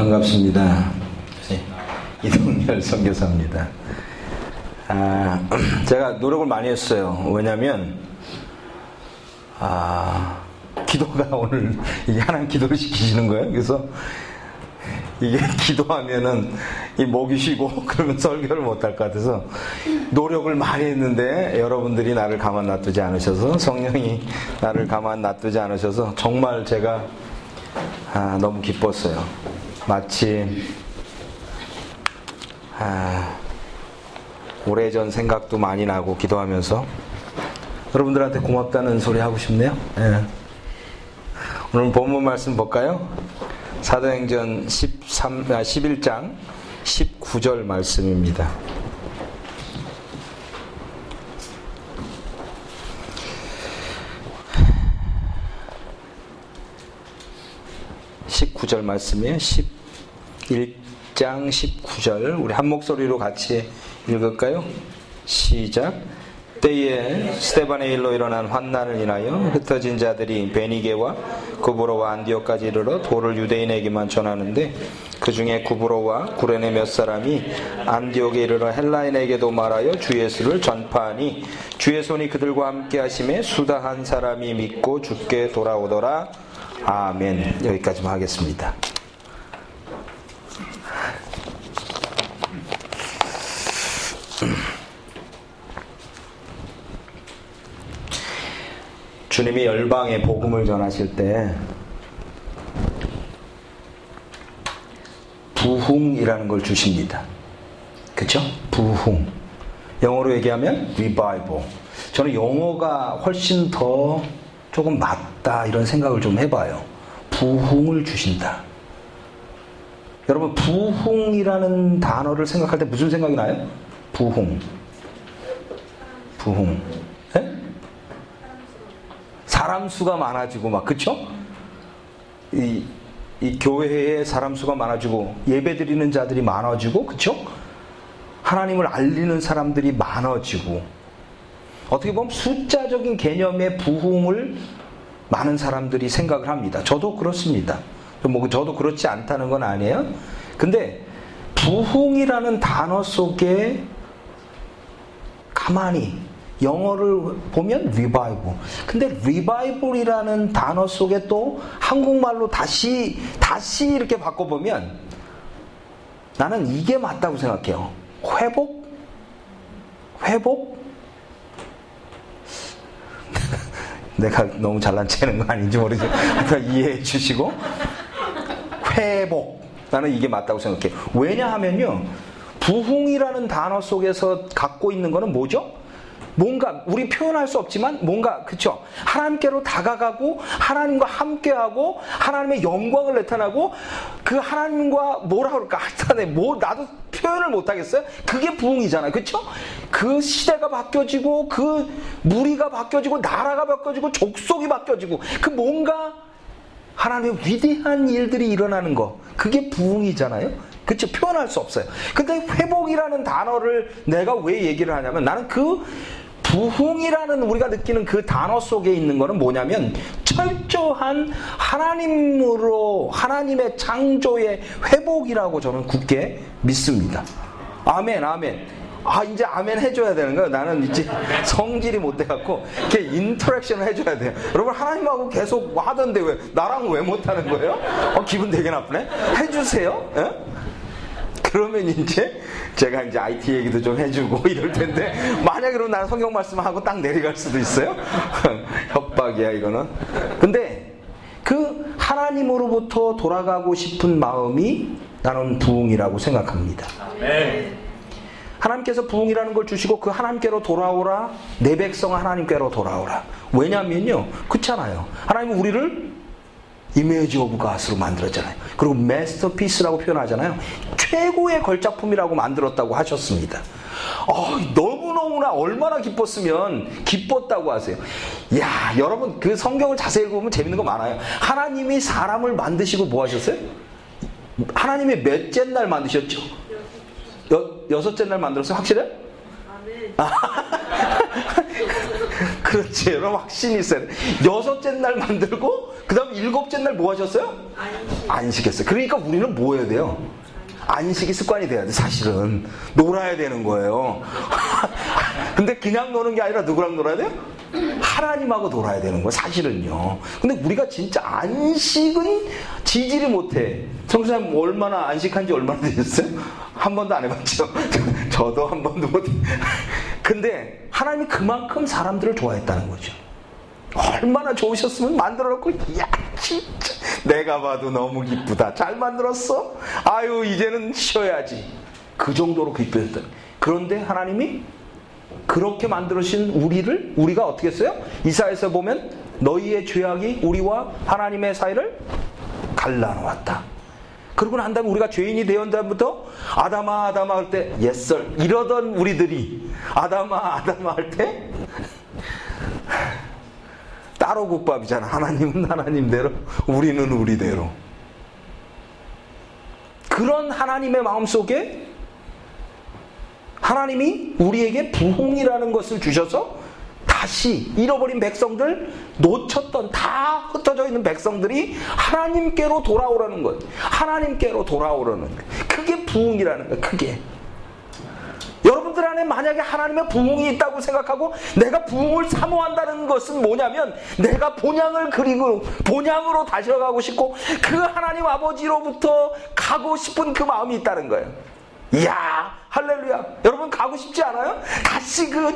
반갑습니다. 이동열 선교사입니다. 아, 제가 노력을 많이 했어요. 왜냐면, 아, 기도가 오늘, 이게 하나님 기도를 시키시는 거예요. 그래서, 이게 기도하면은 이 목이 쉬고 그러면 설교를 못할 것 같아서 노력을 많이 했는데 여러분들이 나를 가만 놔두지 않으셔서 성령이 나를 가만 놔두지 않으셔서 정말 제가 아, 너무 기뻤어요. 마치 아, 오래전 생각도 많이 나고 기도하면서 여러분들한테 고맙다는 소리 하고 싶네요. 예. 오늘 본문 말씀 볼까요? 사도행전 13, 아, 11장 19절 말씀입니다. 19절 말씀이에요. 11장 19절. 우리 한 목소리로 같이 읽을까요? 시작. 때에 스테반의 일로 일어난 환난을 인하여 흩어진 자들이 베니게와 구브로와 안디오까지 이르러 도를 유대인에게만 전하는데 그 중에 구브로와 구레네 몇 사람이 안디옥에 이르러 헬라인에게도 말하여 주 예수를 전파하니 주의 손이 그들과 함께 하심에 수다 한 사람이 믿고 죽게 돌아오더라. 아멘. 여기까지만 하겠습니다. 주님이 열방에 복음을 전하실 때 부흥이라는 걸 주십니다. 그쵸? 부흥. 영어로 얘기하면 revival. 저는 영어가 훨씬 더 조금 맞다 이런 생각을 좀 해봐요. 부흥을 주신다. 여러분 부흥이라는 단어를 생각할 때 무슨 생각이 나요? 부흥. 부흥. 네? 사람 수가 많아지고 막 그쵸? 이, 이 교회에 사람 수가 많아지고 예배 드리는 자들이 많아지고 그쵸? 하나님을 알리는 사람들이 많아지고 어떻게 보면 숫자적인 개념의 부흥을 많은 사람들이 생각을 합니다. 저도 그렇습니다. 뭐 저도 그렇지 않다는 건 아니에요. 근데 부흥이라는 단어 속에 가만히 영어를 보면 revival. 근데 revival이라는 단어 속에 또 한국말로 다시 다시 이렇게 바꿔 보면 나는 이게 맞다고 생각해요. 회복? 회복? 내가 너무 잘난 체는 거 아닌지 모르지만 이해해 주시고 회복 나는 이게 맞다고 생각해 왜냐하면요 부흥이라는 단어 속에서 갖고 있는 거는 뭐죠? 뭔가 우리 표현할 수 없지만 뭔가 그쵸? 하나님께로 다가가고 하나님과 함께하고 하나님의 영광을 나타나고 그 하나님과 뭐라 그럴까? 하여튼에 뭐 나도 표현을 못 하겠어요? 그게 부흥이잖아요. 그쵸? 그 시대가 바뀌어지고 그 무리가 바뀌어지고 나라가 바뀌어지고 족속이 바뀌어지고 그 뭔가 하나님의 위대한 일들이 일어나는 거. 그게 부흥이잖아요 그쵸 표현할 수 없어요 근데 회복이라는 단어를 내가 왜 얘기를 하냐면 나는 그 부흥이라는 우리가 느끼는 그 단어 속에 있는 것은 뭐냐면 철저한 하나님으로 하나님의 창조의 회복이라고 저는 굳게 믿습니다. 아멘, 아멘. 아 이제 아멘 해줘야 되는 거예요. 나는 이제 성질이 못 돼갖고 이렇게 인터랙션을 해줘야 돼요. 여러분 하나님하고 계속 하던데 왜 나랑 왜 못하는 거예요? 어, 기분 되게 나쁘네. 해주세요. 에? 그러면 이제 제가 이제 IT 얘기도 좀 해주고 이럴 텐데 만약에 그럼 나는 성경 말씀하고 딱 내려갈 수도 있어요. 협박이야 이거는. 근데 그 하나님으로부터 돌아가고 싶은 마음이 나는 부흥이라고 생각합니다. 하나님께서 부흥이라는 걸 주시고 그 하나님께로 돌아오라 내 백성 하나님께로 돌아오라. 왜냐면요 그렇잖아요. 하나님은 우리를 image of God으로 만들었잖아요. 그리고 masterpiece라고 표현하잖아요. 최고의 걸작품이라고 만들었다고 하셨습니다. 어, 너무너무나 얼마나 기뻤으면 기뻤다고 하세요. 야, 여러분 그 성경을 자세히 읽어보면 재밌는 거 많아요. 하나님이 사람을 만드시고 뭐 하셨어요? 하나님이 몇째 날 만드셨죠? 여, 여섯째 날 만들었어요? 확실해? 아, 그렇지. 여러분 확신이 있어요. 여섯째 날 만들고 그 다음 일곱째 날 뭐 하셨어요? 안식. 안식했어요. 그러니까 우리는 뭐 해야 돼요? 안식이 습관이 돼야 돼, 사실은. 놀아야 되는 거예요. 근데 그냥 노는 게 아니라 누구랑 놀아야 돼요? 하나님하고 놀아야 되는 거예요, 사실은요. 근데 우리가 진짜 안식은 지지를 못해. 성수님 얼마나 안식한 지 얼마나 되셨어요? 한 번도 안 해봤죠? 저도 한 번도 못해. 근데 하나님이 그만큼 사람들을 좋아했다는 거죠. 얼마나 좋으셨으면 만들어놓고 야 진짜. 내가 봐도 너무 기쁘다. 잘 만들었어? 아유 이제는 쉬어야지. 그 정도로 기쁘셨다 그런데 하나님이 그렇게 만들으신 우리를 우리가 어떻게 했어요? 이사에서 보면 너희의 죄악이 우리와 하나님의 사이를 갈라놓았다. 그러고 난 다음에 우리가 죄인이 되었 다음부터 아담아 아담아 할 때 옛설. 이러던 우리들이 아담아 아담아 할 때 따로 국밥이잖아. 하나님은 하나님대로, 우리는 우리대로. 그런 하나님의 마음 속에 하나님이 우리에게 부흥이라는 것을 주셔서 다시 잃어버린 백성들, 놓쳤던 다 흩어져 있는 백성들이 하나님께로 돌아오라는 것. 하나님께로 돌아오라는 것. 그게 부흥이라는 것. 그게. 여러분들 안에 만약에 하나님의 부흥이 있다고 생각하고 내가 부흥을 사모한다는 것은 뭐냐면 내가 본향을 그리고 본향으로 다시 가고 싶고 그 하나님 아버지로부터 가고 싶은 그 마음이 있다는 거예요. 이야 할렐루야 여러분 가고 싶지 않아요? 다시 그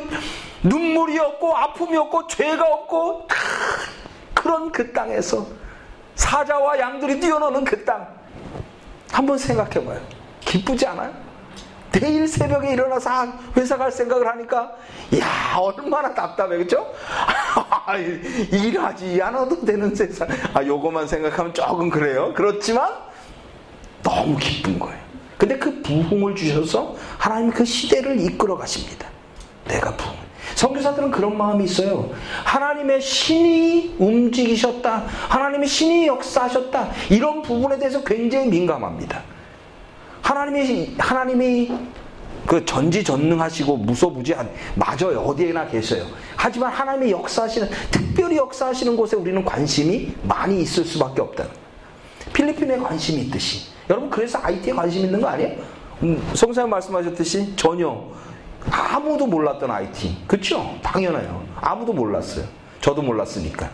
눈물이 없고 아픔이 없고 죄가 없고 그런 그 땅에서 사자와 양들이 뛰어노는 그 땅 한번 생각해봐요. 기쁘지 않아요? 내일 새벽에 일어나서 회사 갈 생각을 하니까 야 얼마나 답답해 그죠? 일하지 않아도 되는 세상. 아 요거만 생각하면 조금 그래요. 그렇지만 너무 기쁜 거예요. 근데 그 부흥을 주셔서 하나님 그 시대를 이끌어 가십니다. 내가 부흥 성교사들은 그런 마음이 있어요. 하나님의 신이 움직이셨다. 하나님의 신이 역사하셨다. 이런 부분에 대해서 굉장히 민감합니다 하나님이 하나님이 그 전지전능하시고 무소부지한 맞아요 어디에나 계셔요. 하지만 하나님의 역사하시는 특별히 역사하시는 곳에 우리는 관심이 많이 있을 수밖에 없다. 필리핀에 관심이 있듯이 여러분 그래서 IT에 관심 있는 거 아니에요? 음, 성사님 말씀하셨듯이 전혀 아무도 몰랐던 IT 그렇죠? 당연해요. 아무도 몰랐어요. 저도 몰랐으니까.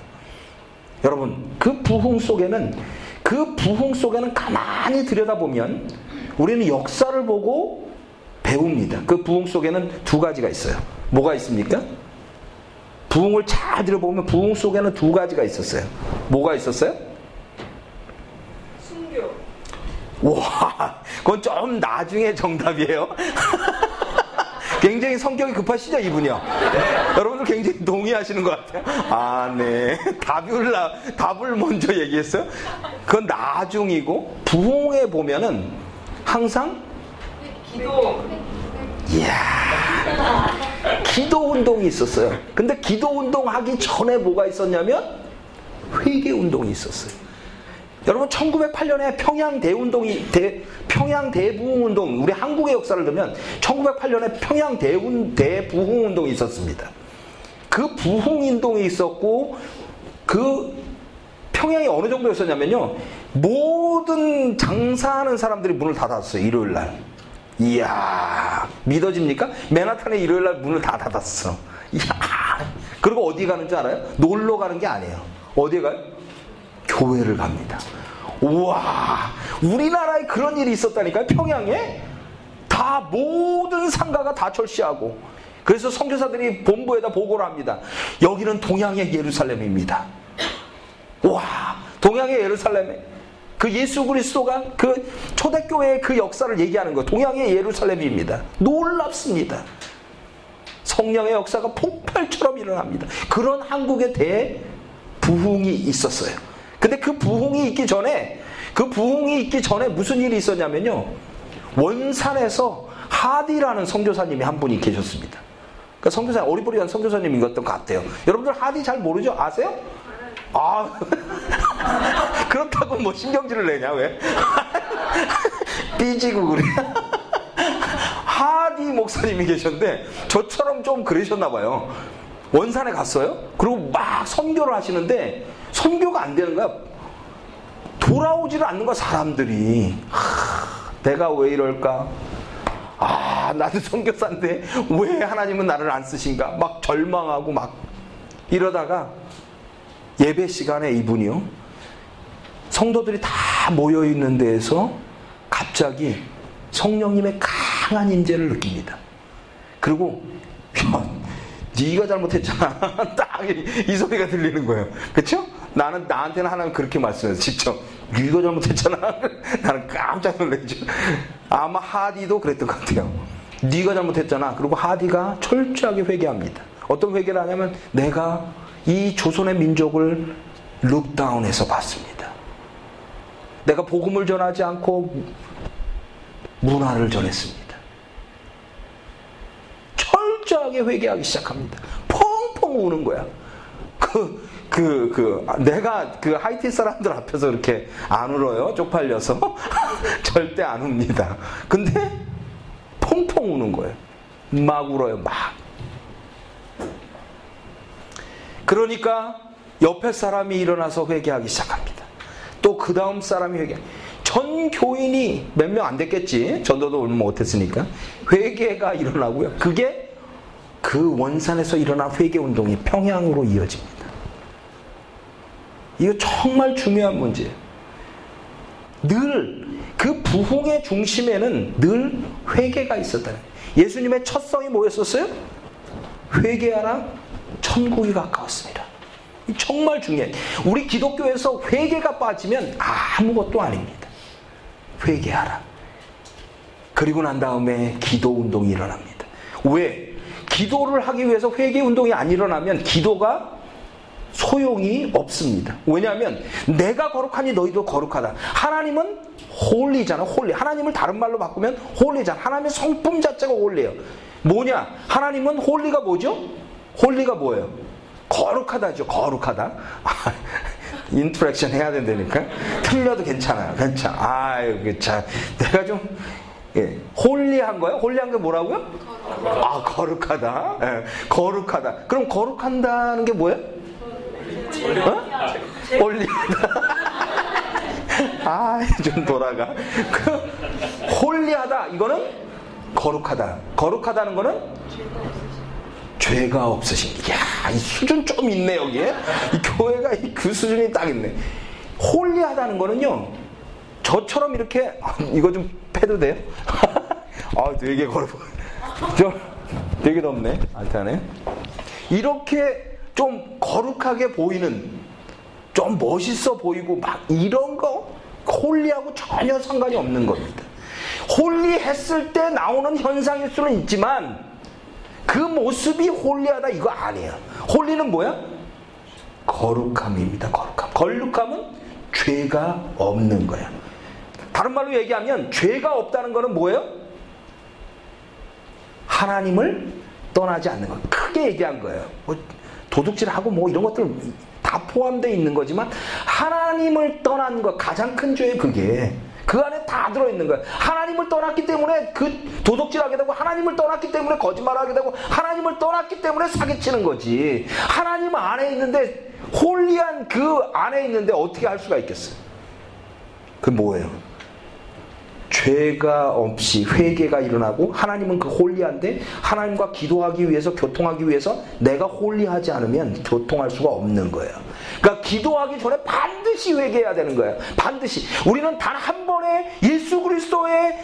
여러분 그 부흥 속에는 그 부흥 속에는 가만히 들여다보면 우리는 역사를 보고 배웁니다. 그 부흥 속에는 두 가지가 있어요. 뭐가 있습니까? 부흥을 잘 들어보면 부흥 속에는 두 가지가 있었어요. 뭐가 있었어요? 순교. 와, 그건 좀 나중에 정답이에요. 굉장히 성격이 급하시죠, 이분이요? 네. 여러분들 굉장히 동의하시는 것 같아요. 아, 네. 답을, 답을 먼저 얘기했어요? 그건 나중이고, 부흥에 보면은 항상 기도. 이야 기도 운동이 있었어요. 근데 기도 운동 하기 전에 뭐가 있었냐면 회개 운동이 있었어요. 여러분 1908년에 평양 대운동이 대, 평양 대부흥 운동 우리 한국의 역사를 들면 1908년에 평양 대운 대부흥 운동이 있었습니다. 그 부흥 운동이 있었고 그 평양이 어느 정도였었냐면요. 모든 장사하는 사람들이 문을 닫았어요. 일요일 날. 이야, 믿어집니까? 맨하탄에 일요일 날 문을 다 닫았어. 이야. 그리고 어디 가는 줄 알아요? 놀러 가는 게 아니에요. 어디 가요? 교회를 갑니다. 우와, 우리나라에 그런 일이 있었다니까요. 평양에 다 모든 상가가 다 철시하고 그래서 성교사들이 본부에다 보고를 합니다. 여기는 동양의 예루살렘입니다. 와, 동양의 예루살렘에 그 예수 그리스도가 그 초대교회의 그 역사를 얘기하는 거 동양의 예루살렘입니다. 놀랍습니다. 성령의 역사가 폭발처럼 일어납니다. 그런 한국에 대해 부흥이 있었어요. 근데 그 부흥이 있기 전에 그 부흥이 있기 전에 무슨 일이 있었냐면요. 원산에서 하디라는 성교사님이 한 분이 계셨습니다. 그러니까 성교사 어리버리한 성교사님인 것 같아요. 여러분들 하디 잘 모르죠? 아세요? 아 그렇다고 뭐 신경질을 내냐 왜? 삐지고 그래. 하디 목사님이 계셨는데 저처럼 좀 그러셨나 봐요. 원산에 갔어요. 그리고 막 선교를 하시는데 선교가 안 되는 거야. 돌아오지를 않는 거야, 사람들이. 하, 내가 왜 이럴까? 아, 나도 선교사인데 왜 하나님은 나를 안 쓰신가? 막 절망하고 막 이러다가 예배 시간에 이분이요. 성도들이 다 모여 있는 데에서 갑자기 성령님의 강한 임재를 느낍니다. 그리고 야, 네가 잘못했잖아. 딱 이 소리가 들리는 거예요. 그렇죠? 나는 나한테는 하나님 그렇게 말씀해서 직접 네가 잘못했잖아. 나는 깜짝 놀랐죠. 아마 하디도 그랬던 것 같아요. 네가 잘못했잖아. 그리고 하디가 철저하게 회개합니다. 어떤 회개를 하냐면 내가 이 조선의 민족을 룩다운해서 봤습니다. 내가 복음을 전하지 않고 문화를 전했습니다. 철저하게 회개하기 시작합니다. 펑펑 우는 거야. 그, 그, 그, 내가 그 하이티 사람들 앞에서 이렇게 안 울어요. 쪽팔려서. 절대 안 웁니다. 근데 펑펑 우는 거예요. 막 울어요. 막. 그러니까 옆에 사람이 일어나서 회개하기 시작합니다. 또 그 다음 사람이 회개. 전 교인이 몇 명 안 됐겠지. 전도도 얼마 못했으니까. 회개가 일어나고요. 그게 그 원산에서 일어난 회개 운동이 평양으로 이어집니다. 이거 정말 중요한 문제예요. 늘 그 부흥의 중심에는 늘 회개가 있었다는. 예수님의 첫 성이 뭐였었어요? 회개하라 천국이 가까웠습니다. 정말 중요해. 우리 기독교에서 회개가 빠지면 아무것도 아닙니다. 회개하라. 그리고 난 다음에 기도 운동이 일어납니다. 왜? 기도를 하기 위해서 회개 운동이 안 일어나면 기도가 소용이 없습니다. 왜냐하면 내가 거룩하니 너희도 거룩하다. 하나님은 holy잖아. holy. 하나님을 다른 말로 바꾸면 holy잖아. 하나님의 성품 자체가 holy예요. 뭐냐? 하나님은 holy가 뭐죠? holy가 뭐예요? 거룩하다죠. 거룩하다. interaction 해야 된다니까. 틀려도 괜찮아요. 괜찮아. 아유, 참. 내가 좀 예, holy한 거예요? holy한 게 뭐라고요? 아, 거룩하다. 예, 거룩하다. 그럼 거룩한다는 게 뭐예요? 어? holy하다. 아, 좀 돌아가. 그 holy하다. 이거는 거룩하다. 거룩하다는 거는 죄가 없으신. 야, 이 수준 좀 있네 여기에. 이 교회가 그 수준이 딱 있네. 홀리하다는 거는요. 저처럼 이렇게 아, 이거 좀 패도 돼요? 아, 되게 걸어. 저 되게 덥네. 알타네. 이렇게 좀 거룩하게 보이는 좀 멋있어 보이고 막 이런 거 홀리하고 전혀 상관이 없는 겁니다. 홀리했을 때 나오는 현상일 수는 있지만 그 모습이 홀리하다 이거 아니에요. 홀리는 뭐야? 거룩함입니다. 거룩함. 거룩함은 죄가 없는 거야. 다른 말로 얘기하면 죄가 없다는 것은 뭐예요? 하나님을 떠나지 않는 것. 크게 얘기한 거예요. 뭐 도둑질하고 뭐 이런 것들 다 포함되어 있는 거지만 하나님을 떠난 것 가장 큰 죄 그게 그 안에 다 들어있는 거예요. 하나님을 떠났기 때문에 그 도둑질하게 되고 하나님을 떠났기 때문에 거짓말하게 되고 하나님을 떠났기 때문에 사기치는 거지. 하나님 안에 있는데 홀리한 그 안에 있는데 어떻게 할 수가 있겠어요? 그 뭐예요? 죄가 없이 회개가 일어나고 하나님은 그 홀리한데 하나님과 기도하기 위해서 교통하기 위해서 내가 홀리하지 않으면 교통할 수가 없는 거예요. 그러니까 기도하기 전에 반드시 회개해야 되는 거예요. 반드시. 우리는 단 한 번에 예수 그리스도의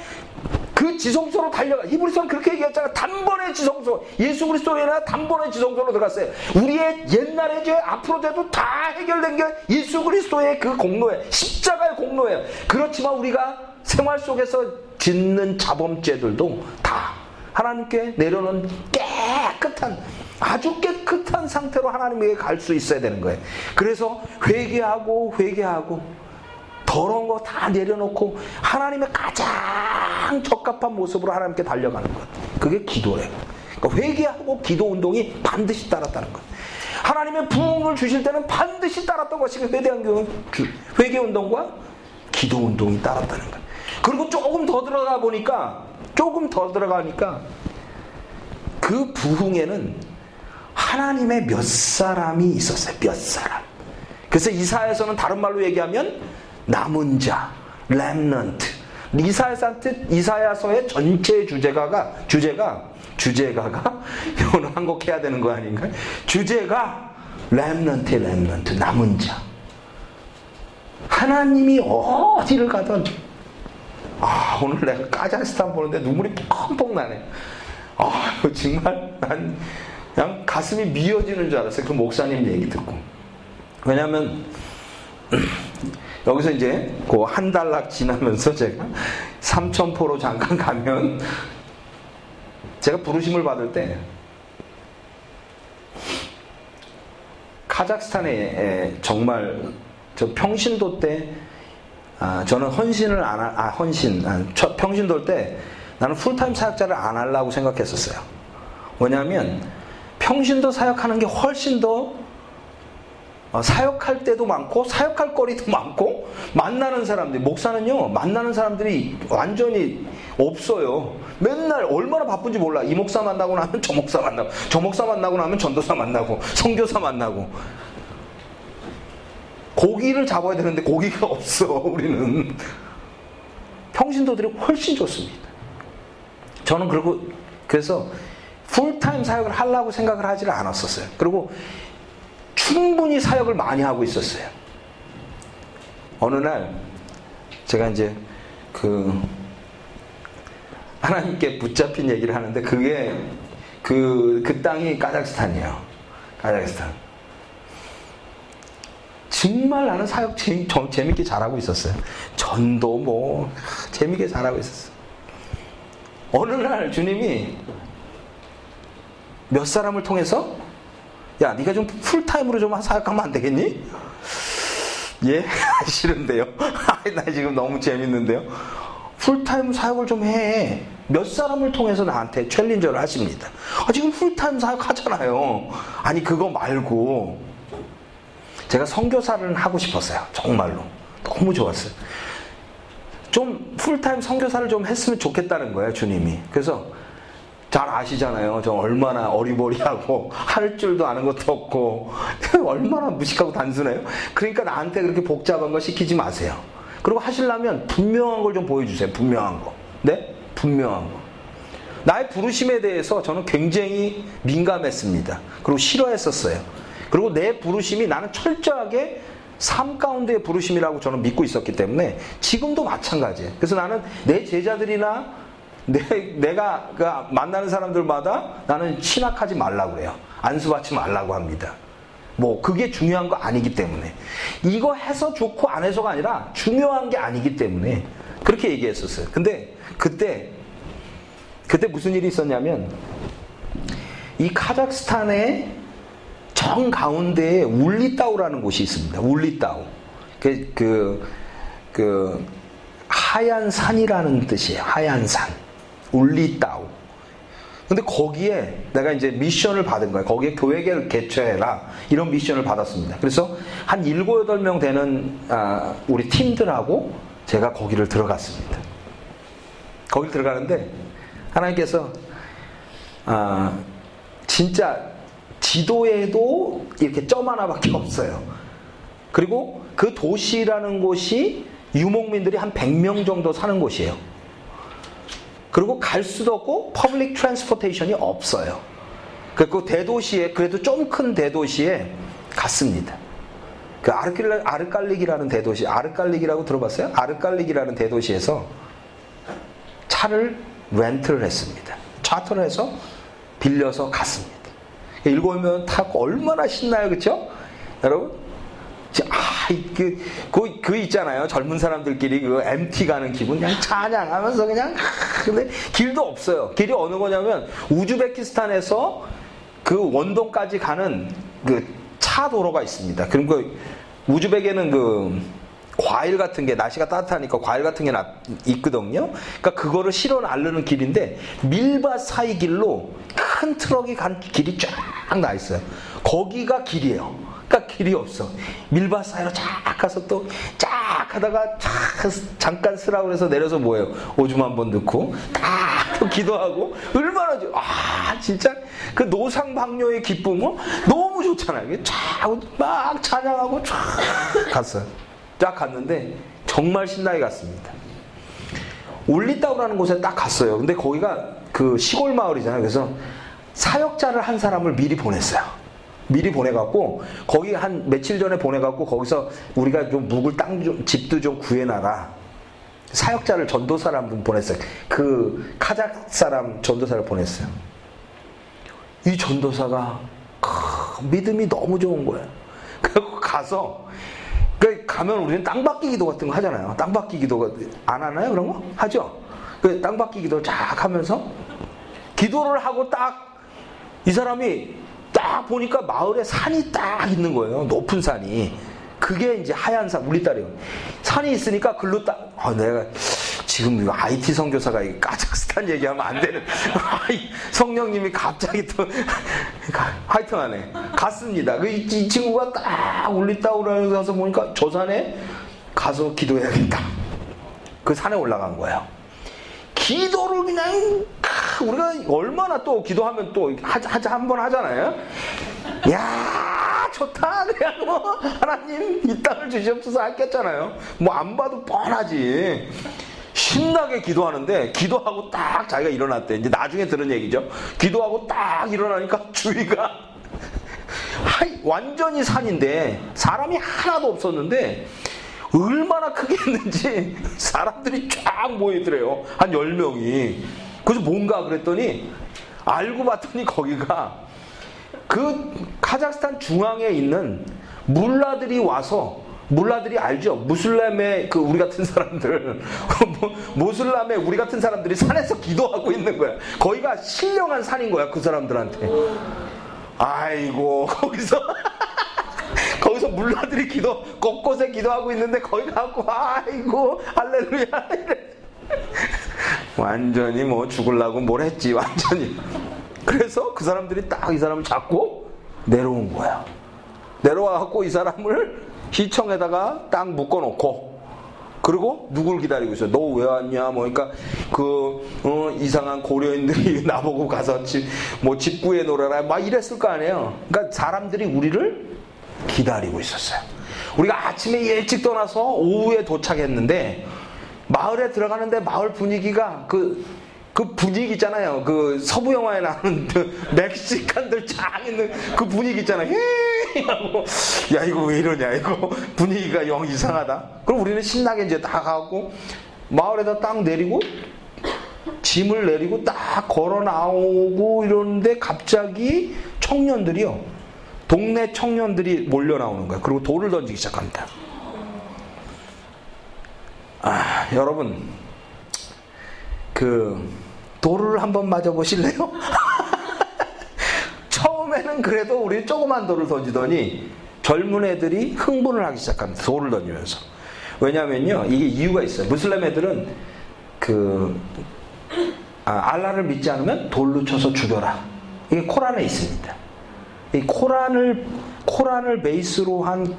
그 지성소로 달려가 히브리서는 그렇게 얘기했잖아 단번에 지성소 예수 그리스도로 인해 단번에 지성소로 들어갔어요. 우리의 옛날의 죄 앞으로 죄도 다 해결된 게 예수 그리스도의 그 공로예요. 십자가의 공로예요. 그렇지만 우리가 생활 속에서 짓는 자범죄들도 다 하나님께 내려놓은 깨끗한 아주 깨끗한 상태로 하나님에게 갈 수 있어야 되는 거예요. 그래서 회개하고 회개하고 더러운 거 다 내려놓고 하나님의 가장 적합한 모습으로 하나님께 달려가는 것. 그게 기도예요. 그러니까 회개하고 기도 운동이 반드시 따랐다는 것. 하나님의 부흥을 주실 때는 반드시 따랐던 것이 회대한 회개 운동과 기도 운동이 따랐다는 것. 그리고 조금 더 들어가 보니까 조금 더 들어가니까 그 부흥에는 하나님의 몇 사람이 있었어요. 몇 사람. 그래서 이사에서는 다른 말로 얘기하면 남은 자, 렘넌트. 이사야서한테 이사야서의 전체 주제가가 주제가 주제가가 이거는 한국해야 되는 거 아닌가요? 주제가 렘넌트 렘넌트 남은 자. 하나님이 어디를 가든 아 오늘 내가 카자흐스탄 보는데 눈물이 펑펑 나네. 아 정말 난 그냥 가슴이 미어지는 줄 알았어요. 그 목사님 얘기 듣고. 왜냐하면 여기서 이제 그 한 달락 지나면서 제가 삼천포로 잠깐 가면 제가 부르심을 받을 때 카자흐스탄에 정말 저 평신도 때 아, 저는 헌신을 안 하, 아, 헌신 아, 평신도 때 나는 풀타임 사역자를 안 하려고 생각했었어요. 왜냐하면 평신도 사역하는 게 훨씬 더 어, 사역할 때도 많고 사역할 거리도 많고 만나는 사람들이 목사는요 만나는 사람들이 완전히 없어요. 맨날 얼마나 바쁜지 몰라. 이 목사 만나고 나면 저 목사 만나고 저 목사 만나고 나면 전도사 만나고 성교사 만나고 고기를 잡아야 되는데 고기가 없어 우리는 평신도들이 훨씬 좋습니다 저는 그리고 그래서 풀타임 사역을 하려고 생각을 하지를 않았었어요 그리고 충분히 사역을 많이 하고 있었어요. 어느 날 제가 이제 그 하나님께 붙잡힌 얘기를 하는데 그게 그, 그 땅이 카자흐스탄이에요. 카자흐스탄. 정말 나는 사역 재, 재밌게 잘하고 있었어요. 전도 뭐 재밌게 잘하고 있었어요. 어느 날 주님이 몇 사람을 통해서 야, 네가 좀 full-time으로 좀 사역하면 안 되겠니? 예? 싫은데요? 나 지금 너무 재밌는데요? 풀타임 사역을 좀 해. 몇 사람을 통해서 나한테 challenge를 하십니다. 아, 지금 풀타임 사역 하잖아요. 아니, 그거 말고. 제가 선교사를 하고 싶었어요. 정말로. 너무 좋았어요. 좀 풀타임 선교사를 좀 했으면 좋겠다는 거예요, 주님이. 그래서 잘 아시잖아요. 저 얼마나 어리버리하고 할 줄도 아는 것도 없고 얼마나 무식하고 단순해요. 그러니까 나한테 그렇게 복잡한 거 시키지 마세요. 그리고 하시려면 분명한 걸 좀 보여주세요. 분명한 거. 네? 분명한 거. 나의 부르심에 대해서 저는 굉장히 민감했습니다. 그리고 싫어했었어요. 그리고 내 부르심이 나는 철저하게 삶 가운데의 부르심이라고 저는 믿고 있었기 때문에 지금도 마찬가지예요. 그래서 나는 내 제자들이나 내, 내가 그 만나는 사람들마다 나는 신학하지 말라고 그래요. 안수받지 말라고 합니다. 뭐 그게 중요한 거 아니기 때문에 이거 해서 좋고 안 해서가 아니라 중요한 게 아니기 때문에 그렇게 얘기했었어요. 근데 그때 그때 무슨 일이 있었냐면 이 카자흐스탄의 정 가운데에 울리따우라는 곳이 있습니다. 울리따우. 그, 그, 그 하얀 산이라는 뜻이에요. 하얀 산. 울리따우. 근데 거기에 내가 이제 미션을 받은 거예요. 거기에 교회를 개최해라. 이런 미션을 받았습니다. 그래서 한 7, 8명 되는 아, 우리 팀들하고 제가 거기를 들어갔습니다. 거기 들어가는데 하나님께서 아, 진짜 지도에도 이렇게 점 하나밖에 없어요. 그리고 그 도시라는 곳이 유목민들이 한 100명 정도 사는 곳이에요. 그리고 갈 수도 없고 public transportation이 없어요. 그리고 대도시에 그래도 좀 큰 대도시에 갔습니다. 그 아르칼, 아르칼릭이라는 대도시, 아르칼릭이라고 들어봤어요? 아르칼릭이라는 대도시에서 차를 렌트를 했습니다. 차 렌트를 해서 빌려서 갔습니다. 명 타고 얼마나 신나요, 그렇죠? 여러분 아, 그, 그, 그 있잖아요. 젊은 사람들끼리 그 MT 가는 기분. 그냥 찬양하면서 그냥, 근데 길도 없어요. 길이 어느 거냐면 우즈베키스탄에서 그 원동까지 가는 그 차 도로가 있습니다. 그럼 그 우즈벡에는 그 과일 같은 게 날씨가 따뜻하니까 과일 같은 게 있거든요. 그러니까 그거를 실어 나르는 길인데 밀밭 사이 길로 큰 트럭이 간 길이 쫙 나 있어요. 거기가 길이에요. 그러니까 길이 없어. 밀밭 사이로 쫙 가서 또 쫙 하다가 쫙 잠깐 쓰라고 해서 내려서 뭐예요? 오줌 한 번 넣고 딱 기도하고 얼마나 좋- 아 진짜 그 노상 방뇨의 기쁨은 너무 좋잖아요. 이게 쫙막 찬양하고 쫙 갔어요. 쫙 갔는데 정말 신나게 갔습니다. 올리따우라는 곳에 딱 갔어요. 근데 거기가 그 시골 마을이잖아요. 그래서 사역자를 한 사람을 미리 보냈어요. 미리 보내갖고 거기 한 며칠 전에 보내갖고 거기서 우리가 좀 묵을 땅 좀 집도 좀 구해놔라. 사역자를 전도사를 한분 보냈어요. 그 카작 사람 전도사를 보냈어요. 이 전도사가 크, 믿음이 너무 좋은 거예요. 그래서 가서 그 가면 우리는 땅받기 기도 같은 거 하잖아요. 땅받기 기도 안 하나요? 그런 거 하죠. 그 땅받기 기도 쫙 하면서 기도를 하고 딱 이 사람이 딱 보니까 마을에 산이 딱 있는 거예요. 높은 산이. 그게 이제 하얀 산, 우리 딸이요. 산이 있으니까 글로 딱, 아, 내가 지금 IT 선교사가 이 카자흐스탄 얘기하면 안 되는. 성령님이 갑자기 또, 하여튼 하네. 갔습니다. 그, 이, 이 친구가 딱 울리따우라는 가서 보니까 저 산에 가서 기도해야겠다. 그 산에 올라간 거예요. 기도를 그냥 크, 우리가 얼마나 또 기도하면 또 하자 한 번 하잖아요. 야 좋다 그냥 뭐 하나님 이 땅을 주시옵소서 했겠잖아요. 뭐 안 봐도 뻔하지. 신나게 기도하는데 기도하고 딱 자기가 일어났대. 이제 나중에 들은 얘기죠. 기도하고 딱 일어나니까 주위가 완전히 산인데 사람이 하나도 없었는데 얼마나 크게 했는지 사람들이 쫙 모이더래요. 한 10명이. 그래서 뭔가 그랬더니 알고 봤더니 거기가 그 카자흐스탄 중앙에 있는 물라들이 와서 물라들이 알죠? 무슬람의 그 우리 같은 사람들 모슬람의 우리 같은 사람들이 산에서 기도하고 있는 거야. 거기가 신령한 산인 거야 그 사람들한테. 아이고 거기서 거기서 물라들이 기도 곳곳에 기도하고 있는데 거기 가고 아이고 할렐루야. 완전히 뭐 죽을라고 뭘 했지 완전히 그래서 그 사람들이 딱 이 사람을 잡고 내려온 거야 내려와 갖고 이 사람을 희청에다가 딱 묶어놓고 그리고 누굴 기다리고 있어? 너 왜 왔냐? 뭐 그러니까 그 어, 이상한 고려인들이 나보고 가서 집, 뭐 집구해 놀아라 막 이랬을 거 아니에요. 그러니까 사람들이 우리를 기다리고 있었어요. 우리가 아침에 일찍 떠나서 오후에 도착했는데 마을에 들어가는데 마을 분위기가 그, 그 분위기 있잖아요. 그 서부 영화에 나오는 그 멕시칸들 쫙 있는 그 분위기 있잖아요. 하고 야 이거 왜 이러냐 이거 분위기가 영 이상하다. 그럼 우리는 신나게 이제 다 가고 마을에다 딱 내리고 짐을 내리고 딱 걸어 나오고 이러는데 갑자기 청년들이요. 동네 청년들이 몰려 나오는 거예요. 그리고 돌을 던지기 시작합니다. 아, 여러분, 그, 돌을 한번 맞아 보실래요? 처음에는 그래도 우리 조그만 돌을 던지더니 젊은 애들이 흥분을 하기 시작합니다. 돌을 던지면서. 왜냐면요, 이게 이유가 있어요. 무슬림 애들은 그, 아, 알라를 믿지 않으면 돌로 쳐서 죽여라. 이게 코란에 있습니다. 이 코란을, 코란을 베이스로 한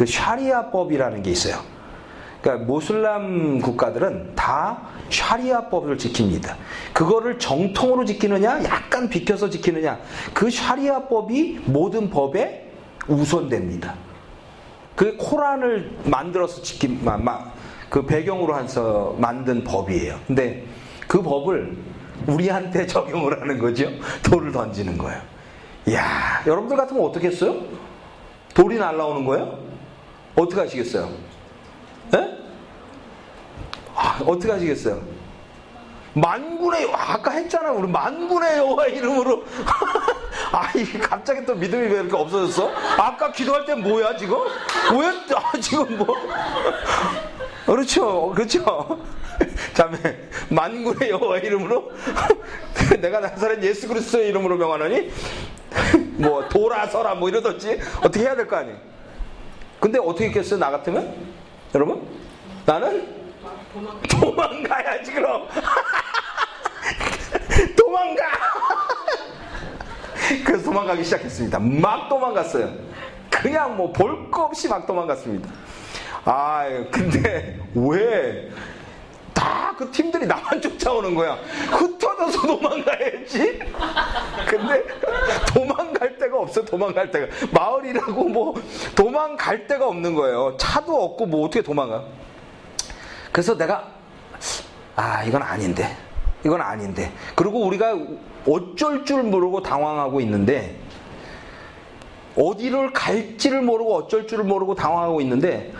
그 샤리아법이라는 게 있어요. 그러니까 모슬람 국가들은 다 샤리아법을 지킵니다. 그거를 정통으로 지키느냐, 약간 비켜서 지키느냐, 그 샤리아법이 모든 법에 우선됩니다. 그 코란을 만들어서 지킨, 마, 마, 그 배경으로 해서 만든 법이에요. 근데 그 법을 우리한테 적용을 하는 거죠. 돌을 던지는 거예요. 이야, 여러분들 같으면 어떻게 했어요? 돌이 날라오는 거예요? 어떻게 하시겠어요? 예? 아, 어떻게 하시겠어요? 만군의 아까 했잖아. 우리 만군의 여호와 이름으로. 아이 갑자기 또 믿음이 왜 이렇게 없어졌어? 아까 기도할 때 뭐야 지금? 왜 아, 지금 뭐? 그렇죠. 그렇죠. 자매 만군의 여호와 이름으로? 내가 나사렛 예수 그리스도의 이름으로 명하노니? 뭐 돌아서라 뭐 이러든지? 어떻게 해야 될 거 아니에요? 근데 어떻게 했겠어요 나 같으면 여러분? 나는 도망가야지 그럼. 도망가! 그래서 도망가기 시작했습니다. 막 도망갔어요. 그냥 뭐 볼 거 없이 막 도망갔습니다. 아 근데 왜 다 그 팀들이 나만 쫓아오는 거야 흩어져 떨어져서 도망가야지. 근데 도망갈 데가 없어, 도망갈 데가. 마을이라고 뭐 도망갈 데가 없는 거예요. 차도 없고 뭐 어떻게 도망가. 그래서 내가, 아, 이건 아닌데. 이건 아닌데. 그리고 우리가 어쩔 줄 모르고 당황하고 있는데, 어디를 갈지를 모르고 어쩔 줄을 모르고 당황하고 있는데,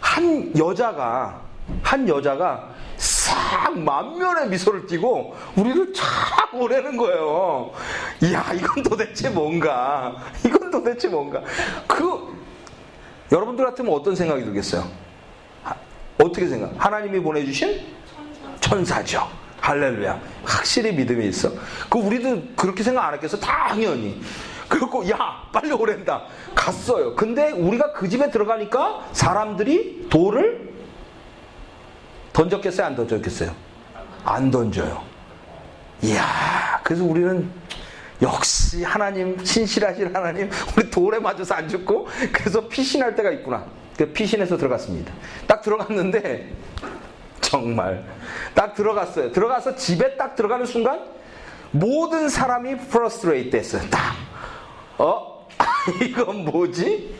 한 여자가, 한 여자가 싹 만면의 미소를 띠고 우리를 쫙 보내는 거예요. 이야, 이건 도대체 뭔가. 이건 도대체 뭔가. 그, 여러분들 같으면 어떤 생각이 들겠어요? 하, 어떻게 생각? 하나님이 보내주신 천사 죠. 할렐루야. 확실히 믿음이 있어. 그 우리도 그렇게 생각 안 했겠어? 당연히. 그리고 야 빨리 오랜다. 갔어요. 근데 우리가 그 집에 들어가니까 사람들이 돌을 던졌겠어요? 안 던졌겠어요? 안 던져요. 이야, 그래서 우리는 역시 하나님, 신실하신 하나님, 우리 돌에 맞아서 안 죽고, 그래서 피신할 때가 있구나. 그 피신해서 들어갔습니다. 딱 들어갔는데, 정말, 딱 들어갔어요. 들어가서 집에 딱 들어가는 순간, 모든 사람이 프러스트레이트 됐어요. 딱. 어? 이건 뭐지?